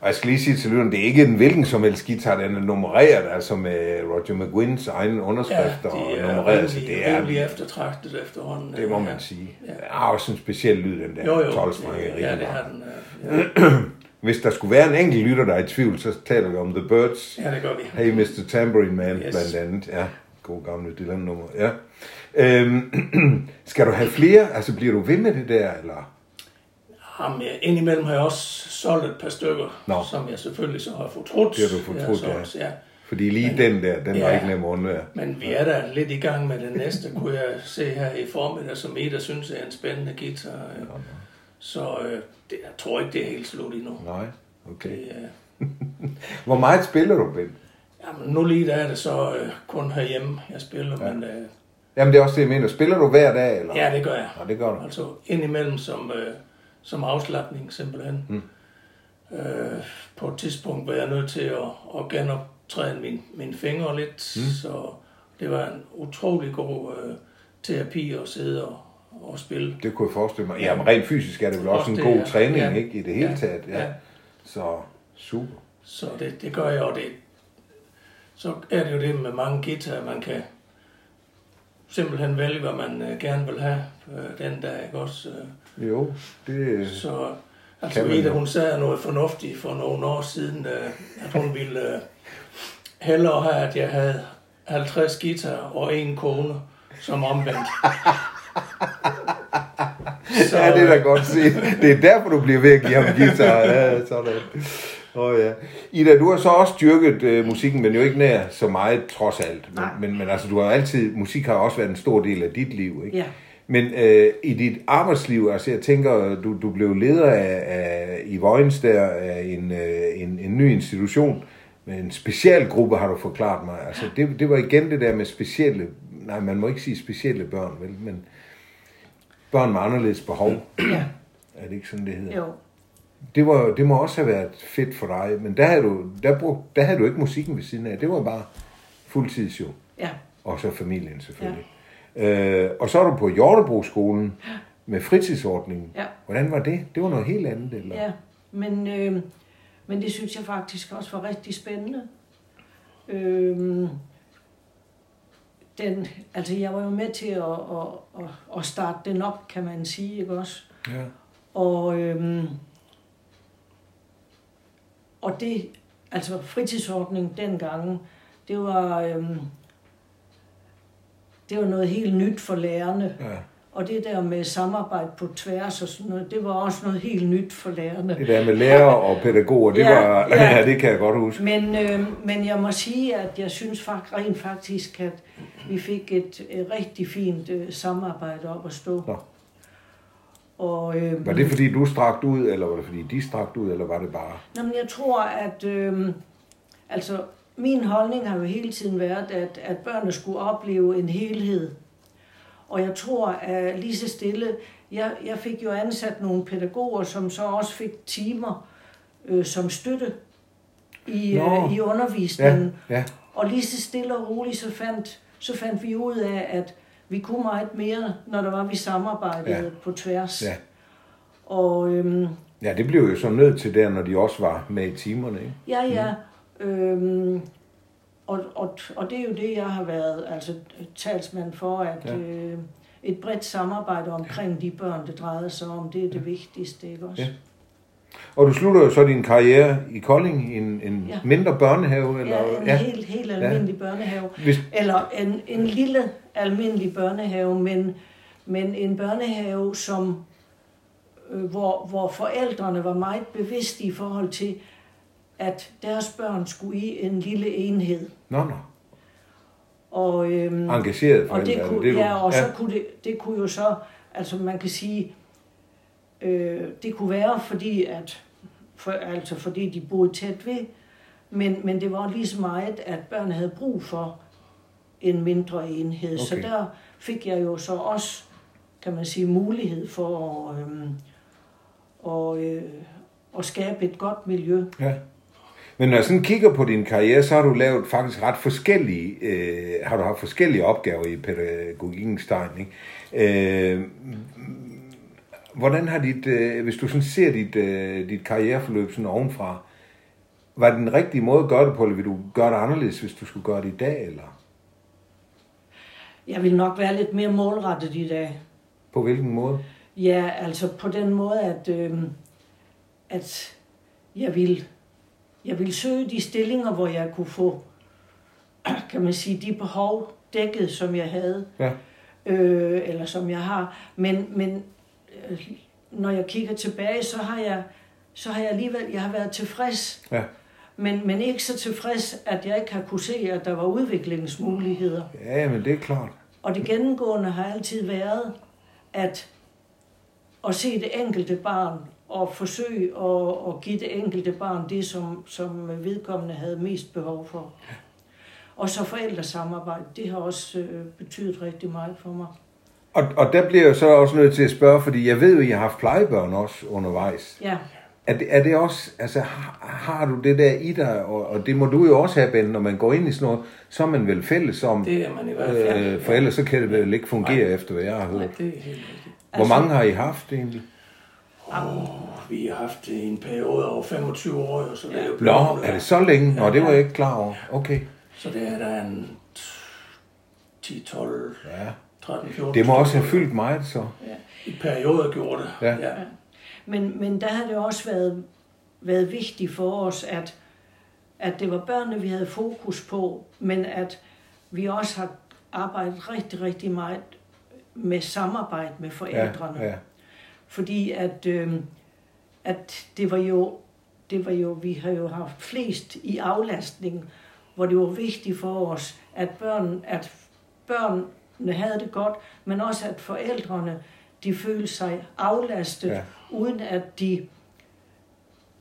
[SPEAKER 1] Og jeg skal lige sige til lytteren, det er ikke en hvilken som helst guitar, den er nummereret, altså med Roger McGuinns egen
[SPEAKER 2] ja,
[SPEAKER 1] underskrift
[SPEAKER 2] de
[SPEAKER 1] og
[SPEAKER 2] er
[SPEAKER 1] nummereret, så det er,
[SPEAKER 2] rimelig eftertragtet efterhånden.
[SPEAKER 1] det må
[SPEAKER 2] ja.
[SPEAKER 1] man sige.
[SPEAKER 2] Ja.
[SPEAKER 1] Det er også en speciel lyd, den der
[SPEAKER 2] Jo, jo.
[SPEAKER 1] 12
[SPEAKER 2] Ja, det har den. Ja, <clears throat>
[SPEAKER 1] Hvis der skulle være en enkelt lytter, der er i tvivl, så taler vi om The Birds.
[SPEAKER 2] ja det gør vi.
[SPEAKER 1] Hey Mr. Tambourine Man,
[SPEAKER 2] Yes.
[SPEAKER 1] blandt andet. Ja, god gamle Dylan-nummer. Ja. Øhm, <clears throat> skal du have flere? Altså, bliver du ved med det der, eller?
[SPEAKER 2] Jamen, ja, indimellem har jeg også solgt et par stykker,
[SPEAKER 1] Nå.
[SPEAKER 2] som jeg selvfølgelig så har fortrudt.
[SPEAKER 1] Det har du fortrudt,
[SPEAKER 2] ja.
[SPEAKER 1] ja.
[SPEAKER 2] Så, ja.
[SPEAKER 1] Fordi lige den der, den var
[SPEAKER 2] Ja.
[SPEAKER 1] ikke nem at undvære.
[SPEAKER 2] Men vi er da lidt i gang med den næste, kunne jeg se her i formiddag, som Ida synes er en spændende guitar. øh. Så øh, det, jeg tror ikke, det er helt slut endnu.
[SPEAKER 1] Nej, okay.
[SPEAKER 2] Det, øh, <laughs>
[SPEAKER 1] Hvor meget spiller du, Ben?
[SPEAKER 2] Jamen, nu lige der er det så øh, kun herhjemme, jeg spiller,
[SPEAKER 1] Ja.
[SPEAKER 2] ja. men øh,
[SPEAKER 1] Jamen, det er også det, jeg mener. Spiller du hver dag, eller?
[SPEAKER 2] ja, det gør jeg.
[SPEAKER 1] Nå, det gør du.
[SPEAKER 2] Altså indimellem som, øh, som afslappning simpelthen.
[SPEAKER 1] Mm.
[SPEAKER 2] Øh, på et tidspunkt var jeg nødt til at, at genoptræne min, mine fingre lidt,
[SPEAKER 1] Mm.
[SPEAKER 2] så det var en utrolig god øh, terapi at sidde og, og spille.
[SPEAKER 1] Det kunne jeg forestille mig. Jamen, rent fysisk er det vel også,
[SPEAKER 2] Også
[SPEAKER 1] en
[SPEAKER 2] det,
[SPEAKER 1] god
[SPEAKER 2] ja.
[SPEAKER 1] træning,
[SPEAKER 2] Ja.
[SPEAKER 1] ikke? I det hele
[SPEAKER 2] Ja.
[SPEAKER 1] taget. Ja.
[SPEAKER 2] Ja.
[SPEAKER 1] Så super.
[SPEAKER 2] Så det, det gør jeg, og det, så er det jo det med mange guitar, man kan simpelthen vælge, hvad man øh, gerne vil have øh, den dag, ikke også? Øh,
[SPEAKER 1] Jo, det...
[SPEAKER 2] Så altså
[SPEAKER 1] Kan
[SPEAKER 2] Ida, hun sagde noget fornuftigt for nogle år siden, øh, at hun ville øh, hellere have, at jeg havde 50 guitar og en kone som omvendt.
[SPEAKER 1] Så, <laughs> ja, det er da godt se. Det er derfor, du bliver ved at give ham guitar. Ja, sådan. Åh oh, ja. Ida, du har så også dyrket øh, musikken, men jo ikke nær så meget, trods alt. Men,
[SPEAKER 3] Nej.
[SPEAKER 1] men, men altså, du har altid, musik har også været en stor del af dit liv, ikke?
[SPEAKER 3] Ja.
[SPEAKER 1] Men øh, i dit arbejdsliv, altså jeg tænker, du, du blev leder af, af, i Vojens der af en, øh, en, en ny institution med en specialgruppe, har du forklaret mig. Altså det, det var igen det der med specielle, nej man må ikke sige specielle børn, vel, men børn med anderledes behov.
[SPEAKER 3] Ja,
[SPEAKER 1] Er det ikke sådan, det hedder?
[SPEAKER 3] jo.
[SPEAKER 1] Det, var, det må også have været fedt for dig, men der havde du, der, brug, der havde du ikke musikken ved siden af. Det var bare fuldtids jo.
[SPEAKER 3] Ja,
[SPEAKER 1] Og så familien selvfølgelig. Ja. Øh, og så er du på Hjortebroskolen med fritidsordningen.
[SPEAKER 3] Ja.
[SPEAKER 1] Hvordan var det? Det var noget helt andet, eller?
[SPEAKER 3] ja. Men, øh, men det synes jeg faktisk også var rigtig spændende. Øh, den, altså jeg var jo med til at, at, at, at starte den op, kan man sige, ikke også?
[SPEAKER 1] Ja.
[SPEAKER 3] Og, øhm, og det, altså fritidsordning dengang, det var, øhm, det var noget helt nyt for lærerne.
[SPEAKER 1] ja.
[SPEAKER 3] Og det der med samarbejde på tværs og sådan noget, det var også noget helt nyt for lærerne.
[SPEAKER 1] Det der med lærer og pædagoger, det
[SPEAKER 3] Ja,
[SPEAKER 1] var,
[SPEAKER 3] ja. <laughs>
[SPEAKER 1] ja, det kan jeg godt huske.
[SPEAKER 3] Men, øh, men jeg må sige, at jeg synes faktisk rent faktisk, at vi fik et, et rigtig fint øh, samarbejde op at stå.
[SPEAKER 1] Nå.
[SPEAKER 3] Og, øh,
[SPEAKER 1] Var det fordi du strakt ud, eller var det fordi de strakt ud, eller var det bare...
[SPEAKER 3] Nå, men jeg tror, at øh, altså, min holdning har jo hele tiden været, at, at børnene skulle opleve en helhed. Og jeg tror, at lige så stille, jeg, jeg fik jo ansat nogle pædagoger, som så også fik timer øh, som støtte i,
[SPEAKER 1] Nå.
[SPEAKER 3] øh, i undervisningen.
[SPEAKER 1] Ja, ja.
[SPEAKER 3] Og lige så stille og roligt, så fandt, så fandt vi ud af, at vi kunne meget mere, når der var, vi samarbejdede
[SPEAKER 1] Ja.
[SPEAKER 3] ja. på tværs.
[SPEAKER 1] Ja.
[SPEAKER 3] Og øhm,
[SPEAKER 1] Ja, det blev jo så nødt til der, når de også var med i timerne, ikke?
[SPEAKER 3] Ja, ja. Mm. Øhm, og, og, og det er jo det, jeg har været altså, talsmand for, at
[SPEAKER 1] Ja.
[SPEAKER 3] ja. øh, et bredt samarbejde omkring de børn, det drejede sig om, det er det vigtigste, ikke også?
[SPEAKER 1] Ja. Og du slutter jo så din karriere i Kolding, i en, en ja.
[SPEAKER 3] Ja.
[SPEAKER 1] mindre børnehave, eller?
[SPEAKER 3] Ja, en ja. helt, helt almindelig ja. børnehave.
[SPEAKER 1] Hvis,
[SPEAKER 3] Eller en, en lille almindelig børnehave, men, men en børnehave, som, øh, hvor, hvor forældrene var meget bevidste i forhold til, at deres børn skulle i en lille enhed.
[SPEAKER 1] nå, nå.
[SPEAKER 3] Og, øhm,
[SPEAKER 1] Engageret
[SPEAKER 3] og det kunne,
[SPEAKER 1] det du-
[SPEAKER 3] ja, og så
[SPEAKER 1] ja.
[SPEAKER 3] kunne det, det kunne jo så, altså man kan sige, øh, det kunne være fordi, at, for, altså fordi de boede tæt ved, men, men det var lige så meget, at børn havde brug for en mindre enhed. Okay. Så der fik jeg jo så også, kan man sige, mulighed for at, øhm, og, øh, at skabe et godt miljø.
[SPEAKER 1] Ja. Men når jeg sådan kigger på din karriere, så har du lavet faktisk ret forskellige, øh, har du haft forskellige opgaver i pædagogikkens tegn, ikke? Øh, hvordan har dit, øh, hvis du sådan ser dit, øh, dit karriereforløb sådan ovenfra, var det den rigtige måde at gøre det på, eller vil du gøre det anderledes, hvis du skulle gøre det i dag, eller
[SPEAKER 3] Jeg vil nok være lidt mere målrettet i dag.
[SPEAKER 1] på hvilken måde?
[SPEAKER 3] Ja, altså på den måde, at, øh, at jeg vil jeg vil søge de stillinger, hvor jeg kunne få, <clears throat> kan man sige, de behov dækket, som jeg havde,
[SPEAKER 1] Ja.
[SPEAKER 3] øh, eller som jeg har. Men, men øh, når jeg kigger tilbage, så har jeg, så har jeg alligevel, jeg har været tilfreds,
[SPEAKER 1] Ja.
[SPEAKER 3] men, men ikke så tilfreds, at jeg ikke har kunne se, at der var udviklingsmuligheder.
[SPEAKER 1] ja, men det er klart.
[SPEAKER 3] Og det gennemgående har altid været, at at se det enkelte barn og forsøge at, at give det enkelte barn det, som, som vedkommende havde mest behov for. Og så forældresamarbejde, det har også øh, betydet rigtig meget for mig.
[SPEAKER 1] Og, og der bliver jeg så også nødt til at spørge, fordi jeg ved jo, at I har haft plejebørn også undervejs.
[SPEAKER 3] Ja,
[SPEAKER 1] Er det, er det også, altså har, har du det der i dig, og, og det må du jo også have, Ben, når man går ind i sådan noget, så er man vel fælles om,
[SPEAKER 2] Det er man i hvert fald.
[SPEAKER 1] øh, for ellers så kan det vel ikke fungere efter, hvad jeg har
[SPEAKER 2] Nej,
[SPEAKER 1] hørt.
[SPEAKER 2] det er helt.
[SPEAKER 1] Hvor mange har I haft egentlig?
[SPEAKER 2] Vi har haft en periode over 25 år, jo, så det er jo
[SPEAKER 1] Nå,
[SPEAKER 2] blevet,
[SPEAKER 1] er det så længe? Nå, det var jeg ikke klar over. Okay.
[SPEAKER 2] Så det er der en 10, 12,
[SPEAKER 1] Ja.
[SPEAKER 2] 13, 14.
[SPEAKER 1] Det må også have fyldt meget, så.
[SPEAKER 2] I perioder gjorde det.
[SPEAKER 1] Ja.
[SPEAKER 2] ja.
[SPEAKER 3] Men, men der har det også været, været vigtigt for os, at, at det var børnene, vi havde fokus på, men at vi også har arbejdet rigtig, rigtig meget med samarbejde med forældrene.
[SPEAKER 1] Ja, ja.
[SPEAKER 3] Fordi at, øh, at det var jo, det var jo, vi har jo haft flest i aflastning, hvor det var vigtigt for os, at børn, at børnene havde det godt, men også at forældrene, de følte sig aflastet,
[SPEAKER 1] Ja.
[SPEAKER 3] uden at de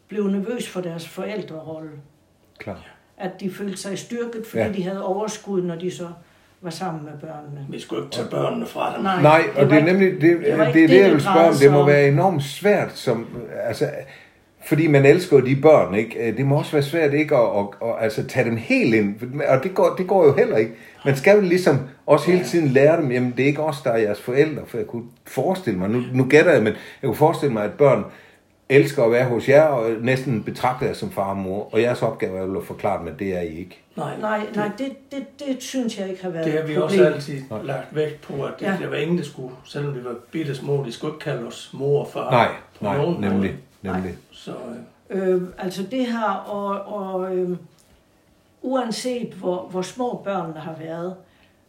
[SPEAKER 3] blev nervøs for deres forældrerolle.
[SPEAKER 1] Klar.
[SPEAKER 3] At de følte sig styrket, fordi
[SPEAKER 1] ja.
[SPEAKER 3] de havde overskud, når de så var sammen med børnene.
[SPEAKER 2] Vi skulle ikke tage børnene fra dem.
[SPEAKER 3] Nej.
[SPEAKER 1] Nej,
[SPEAKER 3] det
[SPEAKER 1] og det
[SPEAKER 3] var
[SPEAKER 1] er nemlig det,
[SPEAKER 3] det
[SPEAKER 1] det, det, det,
[SPEAKER 3] det,
[SPEAKER 1] det jeg
[SPEAKER 3] det
[SPEAKER 1] vil spørge om. Det må være enormt svært, som, altså, fordi man elsker de børn, ikke? Det må også være svært ikke at, at, at, altså, tage dem helt ind, og det går, det går jo heller ikke. Man skal jo ligesom også hele tiden lære dem, jamen det er ikke os, der er jeres forældre, for jeg kunne forestille mig, nu, nu gætter jeg, men jeg kunne forestille mig, at børn elsker at være hos jer, og næsten betragter jer som far og mor, og jeres opgave er jo at forklare dem, at det er I ikke.
[SPEAKER 2] Nej,
[SPEAKER 3] Nej, nej, det, det, det synes jeg ikke har været
[SPEAKER 2] Det har vi
[SPEAKER 3] problem.
[SPEAKER 2] også altid lagt vægt på, at det,
[SPEAKER 3] Ja.
[SPEAKER 2] der var ingen, der skulle, selvom vi var bitte små, de skulle ikke kalde os mor og far.
[SPEAKER 1] Nej,
[SPEAKER 2] på
[SPEAKER 1] nej,
[SPEAKER 2] nogen
[SPEAKER 1] nemlig,
[SPEAKER 2] måde.
[SPEAKER 1] nemlig.
[SPEAKER 2] Så øh,
[SPEAKER 3] Øh, altså det her, og, og øh, uanset hvor, hvor små børnene har været,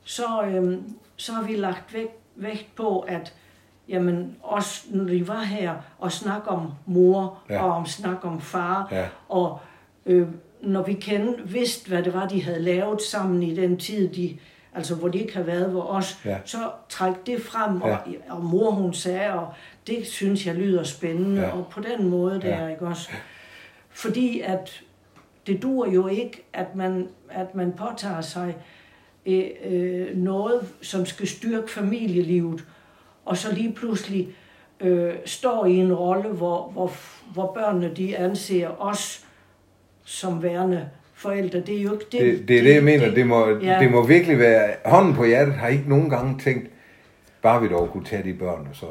[SPEAKER 3] så, øh, så har vi lagt vægt, vægt på, at jamen, også når de var her og snakke om mor
[SPEAKER 1] Ja.
[SPEAKER 3] og om snak om far,
[SPEAKER 1] Ja.
[SPEAKER 3] og øh, når vi kendte, vidste, hvad det var, de havde lavet sammen i den tid, de, altså hvor de ikke har været hvor os,
[SPEAKER 1] Ja.
[SPEAKER 3] så træk det frem,
[SPEAKER 1] Ja.
[SPEAKER 3] og, og mor hun sagde, og det synes jeg lyder spændende,
[SPEAKER 1] ja.
[SPEAKER 3] og på den måde der,
[SPEAKER 1] Ja.
[SPEAKER 3] ikke også? Fordi at det dur jo ikke, at man, at man påtager sig øh, øh, noget, som skal styrke familielivet, og så lige pludselig øh, står i en rolle, hvor, hvor, hvor børnene de anser os som værende forældre. Det er jo ikke det.
[SPEAKER 1] Det, det er det, jeg mener. Det må,
[SPEAKER 3] ja.
[SPEAKER 1] det må virkelig være... Hånden på hjertet har ikke nogen gange tænkt, bare vi dog kunne tage de børn, og så...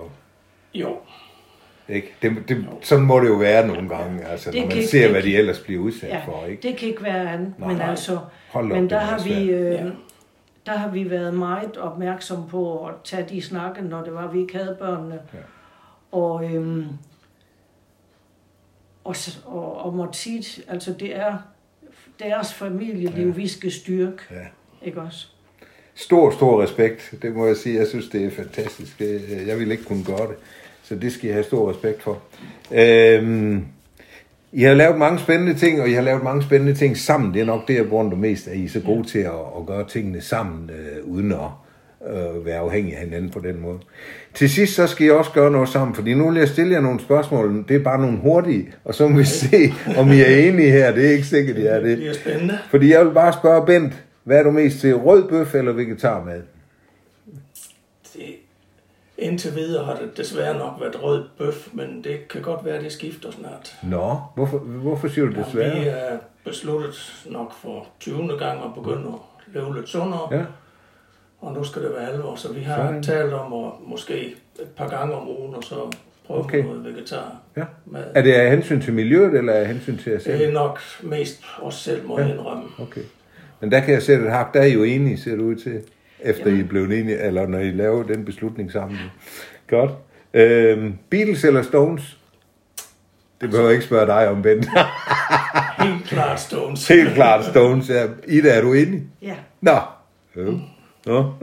[SPEAKER 2] jo,
[SPEAKER 1] Ikke? Det, det, sådan må det jo være nogle gange, altså,
[SPEAKER 3] Det
[SPEAKER 1] når man
[SPEAKER 3] ikke-
[SPEAKER 1] ser,
[SPEAKER 3] det
[SPEAKER 1] hvad de ellers bliver udsat
[SPEAKER 3] Ja,
[SPEAKER 1] for. Ikke?
[SPEAKER 3] det kan ikke være andet.
[SPEAKER 1] Nej,
[SPEAKER 3] men
[SPEAKER 1] nej.
[SPEAKER 3] altså,
[SPEAKER 1] Hold op,
[SPEAKER 3] men
[SPEAKER 1] det
[SPEAKER 3] der har, vi, øh,
[SPEAKER 2] Ja.
[SPEAKER 3] Der har vi været meget opmærksom på at tage de snakke, når det var, vi ikke havde børnene.
[SPEAKER 1] Ja.
[SPEAKER 3] Og, øhm, og, og, og måtte sige, altså det er deres familieliv,
[SPEAKER 1] Ja.
[SPEAKER 3] vi skal styrke.
[SPEAKER 1] Ja.
[SPEAKER 3] Ikke også?
[SPEAKER 1] Stor, stor respekt. Det må jeg sige. Jeg synes, det er fantastisk. Det- Jeg ville ikke kunne gøre det. Så det skal jeg have stor respekt for. Øhm, I har lavet mange spændende ting, og I har lavet mange spændende ting sammen. Det er nok det, jeg bruger mest, at I er så gode til at, at gøre tingene sammen, øh, uden at øh, være afhængige af hinanden på den måde. Til sidst, så skal I også gøre noget sammen, fordi nu vil jeg stille jer nogle spørgsmål. Det er bare nogle hurtige, og så må vi se, om I er enige her. Det er ikke sikkert, I er
[SPEAKER 2] det
[SPEAKER 1] det.
[SPEAKER 2] bliver spændende.
[SPEAKER 1] Fordi jeg vil bare spørge Bent, hvad er du mest til, rød bøf eller vegetarmad?
[SPEAKER 2] Indtil videre har det desværre nok været rød bøf, men det kan godt være, at det skifter snart.
[SPEAKER 1] Nå, hvorfor, hvorfor siger du
[SPEAKER 2] Ja,
[SPEAKER 1] desværre?
[SPEAKER 2] vi er besluttet nok for 20. gang at begynde at leve lidt sundere,
[SPEAKER 1] Ja,
[SPEAKER 2] og nu skal det være alvor, så vi har
[SPEAKER 1] Sådan.
[SPEAKER 2] talt om at måske et par gange om ugen, og så prøve
[SPEAKER 1] Okay.
[SPEAKER 2] noget vegetar.
[SPEAKER 1] ja.
[SPEAKER 2] Mad.
[SPEAKER 1] Er det af hensyn til miljøet, eller af hensyn til jer
[SPEAKER 2] Det er
[SPEAKER 1] selv?
[SPEAKER 2] nok mest os selv, må
[SPEAKER 1] Ja.
[SPEAKER 2] indrømme.
[SPEAKER 1] Okay. Men der kan jeg sætte et hak, der er I jo enige, ser det ud til, efter
[SPEAKER 3] Jamen.
[SPEAKER 1] I blevet enige, eller når I laver den beslutning sammen. Godt. Øhm, Beatles eller Stones? Det behøver jeg ikke spørge dig om, Bent. <laughs>
[SPEAKER 2] Helt klart Stones.
[SPEAKER 1] Helt klart Stones. Ja. Ida, er du enig?
[SPEAKER 3] Ja.
[SPEAKER 1] Nå. Jo. Nå.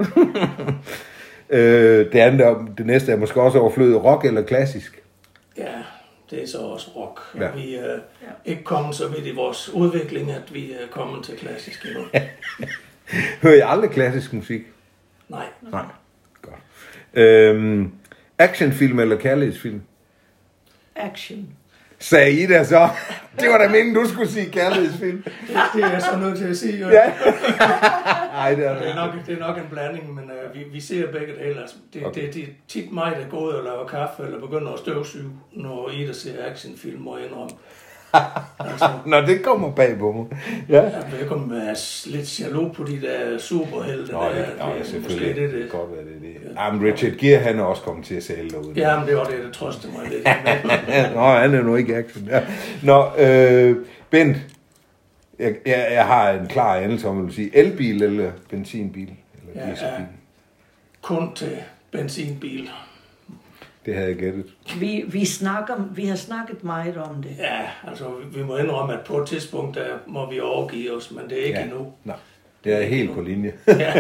[SPEAKER 1] <laughs> øh, det, andet, er- det næste er måske også overflødet. Rock eller klassisk?
[SPEAKER 2] Ja, det er så også rock.
[SPEAKER 1] Ja.
[SPEAKER 2] Ja. Vi er ikke kommet så vidt i vores udvikling, at vi er kommet til klassisk endnu. <laughs> <laughs>
[SPEAKER 1] Hører I aldrig klassisk musik?
[SPEAKER 2] Nej,
[SPEAKER 1] Nej. Godt. Øhm, actionfilm eller kærlighedsfilm?
[SPEAKER 3] Action.
[SPEAKER 1] Sagde Ida så. <laughs> Det var da meningen, du skulle sige kærlighedsfilm. <laughs>
[SPEAKER 2] det, det er jeg så nødt til at sige. Jo.
[SPEAKER 1] Ja. Nej, det er
[SPEAKER 2] Det er, nok, det er nok en blanding, men uh, vi, vi ser begge dele. Altså, det,
[SPEAKER 1] Okay.
[SPEAKER 2] det, det er tit mig, der går ud og laver kaffe, eller begynder at støvsuge, når Ida ser actionfilm, må jeg indrømme. Altså,
[SPEAKER 1] Nå, det kommer bag på mig. Ja.
[SPEAKER 2] jeg om jeg er lidt jaloux på de der superhelte.
[SPEAKER 1] Nå,
[SPEAKER 2] der,
[SPEAKER 1] det,
[SPEAKER 2] det,
[SPEAKER 1] nå, ja,
[SPEAKER 2] er
[SPEAKER 1] selvfølgelig.
[SPEAKER 2] Det,
[SPEAKER 1] Det
[SPEAKER 2] det.
[SPEAKER 1] kan godt være, det er det. Jamen, Richard Gere, han er også kommet til at sælge derude.
[SPEAKER 2] Ja, men det var det, der trøstede mig lidt. <laughs>
[SPEAKER 1] Nå, han er nu ikke action. Ja. Nå, øh, Bent, jeg, jeg, jeg har en klar anelse om, at du vil sige elbil eller benzinbil? Eller
[SPEAKER 2] Ja,
[SPEAKER 1] dieselbil.
[SPEAKER 2] ja. kun til benzinbil.
[SPEAKER 1] Det havde jeg gættet.
[SPEAKER 3] Vi, vi, snakker, vi har snakket meget om det.
[SPEAKER 2] Ja, altså vi- må indrømme, at på et tidspunkt, der må vi overgive os, men det er ikke
[SPEAKER 1] Ja.
[SPEAKER 2] endnu.
[SPEAKER 1] Nej, det er helt på linje. <laughs>
[SPEAKER 2] Ja.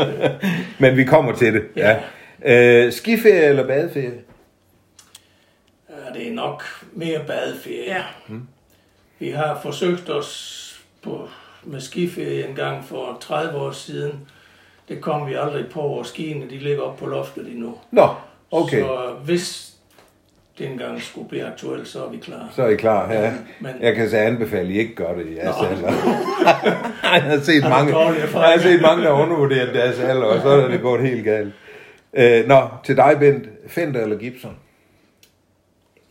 [SPEAKER 2] <laughs>
[SPEAKER 1] Men vi kommer til det. Ja. Øh, skiferie eller badeferie?
[SPEAKER 2] Ja, det er nok mere badeferie.
[SPEAKER 3] Ja.
[SPEAKER 2] Vi har forsøgt os på, med skiferie en gang for 30 år siden. Det kom vi aldrig på, og skiene de ligger op på loftet endnu.
[SPEAKER 1] Nå, okay. Så,
[SPEAKER 2] hvis det engang skulle blive aktuelt, så er vi klar.
[SPEAKER 1] så er I klar. Ja.
[SPEAKER 2] Men
[SPEAKER 1] Jeg kan så anbefale, at I ikke gør det i jeres alder. <laughs> jeg har set mange, jeg har set mange, der undervurderer deres alder, og så er det gået helt galt. Øh, nå, til dig, Bent. Fender eller Gibson?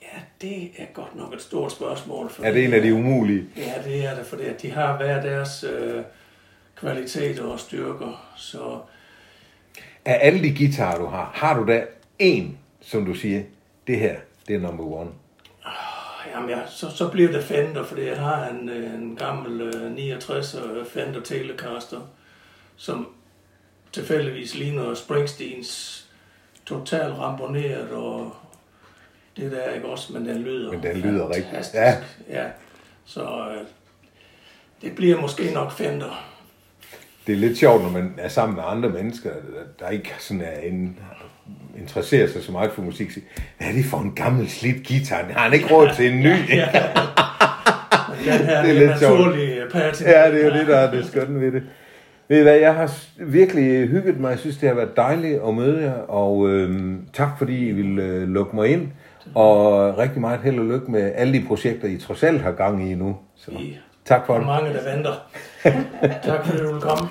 [SPEAKER 2] ja, det er godt nok et stort spørgsmål. For
[SPEAKER 1] Er det en af de umulige?
[SPEAKER 2] Ja, det er det, fordi at de har hver deres øh, kvaliteter og styrker. Så
[SPEAKER 1] Af alle de guitarer, du har, har du da en, som du siger, det her, det er number one?
[SPEAKER 2] Jamen ja, så, så bliver det Fender, fordi jeg har en, øh, en gammel øh, 69 Fender Telecaster, som tilfældigvis ligner Springsteens totalt ramponeret og det der ikke også, men den lyder
[SPEAKER 1] Men den lyder rigtig-
[SPEAKER 2] fantastisk.
[SPEAKER 1] ja.
[SPEAKER 2] ja. Så øh, det bliver måske nok Fender.
[SPEAKER 1] Det er lidt sjovt, når man er sammen med andre mennesker, der- der ikke sådan er en, interesserer sig så meget for musik. siger, Hvad er det for en gammel slidt guitar? Har han ikke råd til en ny?
[SPEAKER 2] Ja. Den her <laughs>
[SPEAKER 1] Det er
[SPEAKER 2] det er
[SPEAKER 1] lidt sjovt.
[SPEAKER 2] øh.
[SPEAKER 1] Ja, det er jo det, der er det skønne ved det. Ved I hvad, jeg har virkelig hygget mig. Jeg synes, det har været dejligt at møde jer, og øhm, tak fordi I ville øh, lukke mig ind. Og rigtig meget held og lykke med alle de projekter, I trods alt har gang i nu. Så, tak for det.
[SPEAKER 2] mange, der venter. <laughs> tak fordi du vil komme.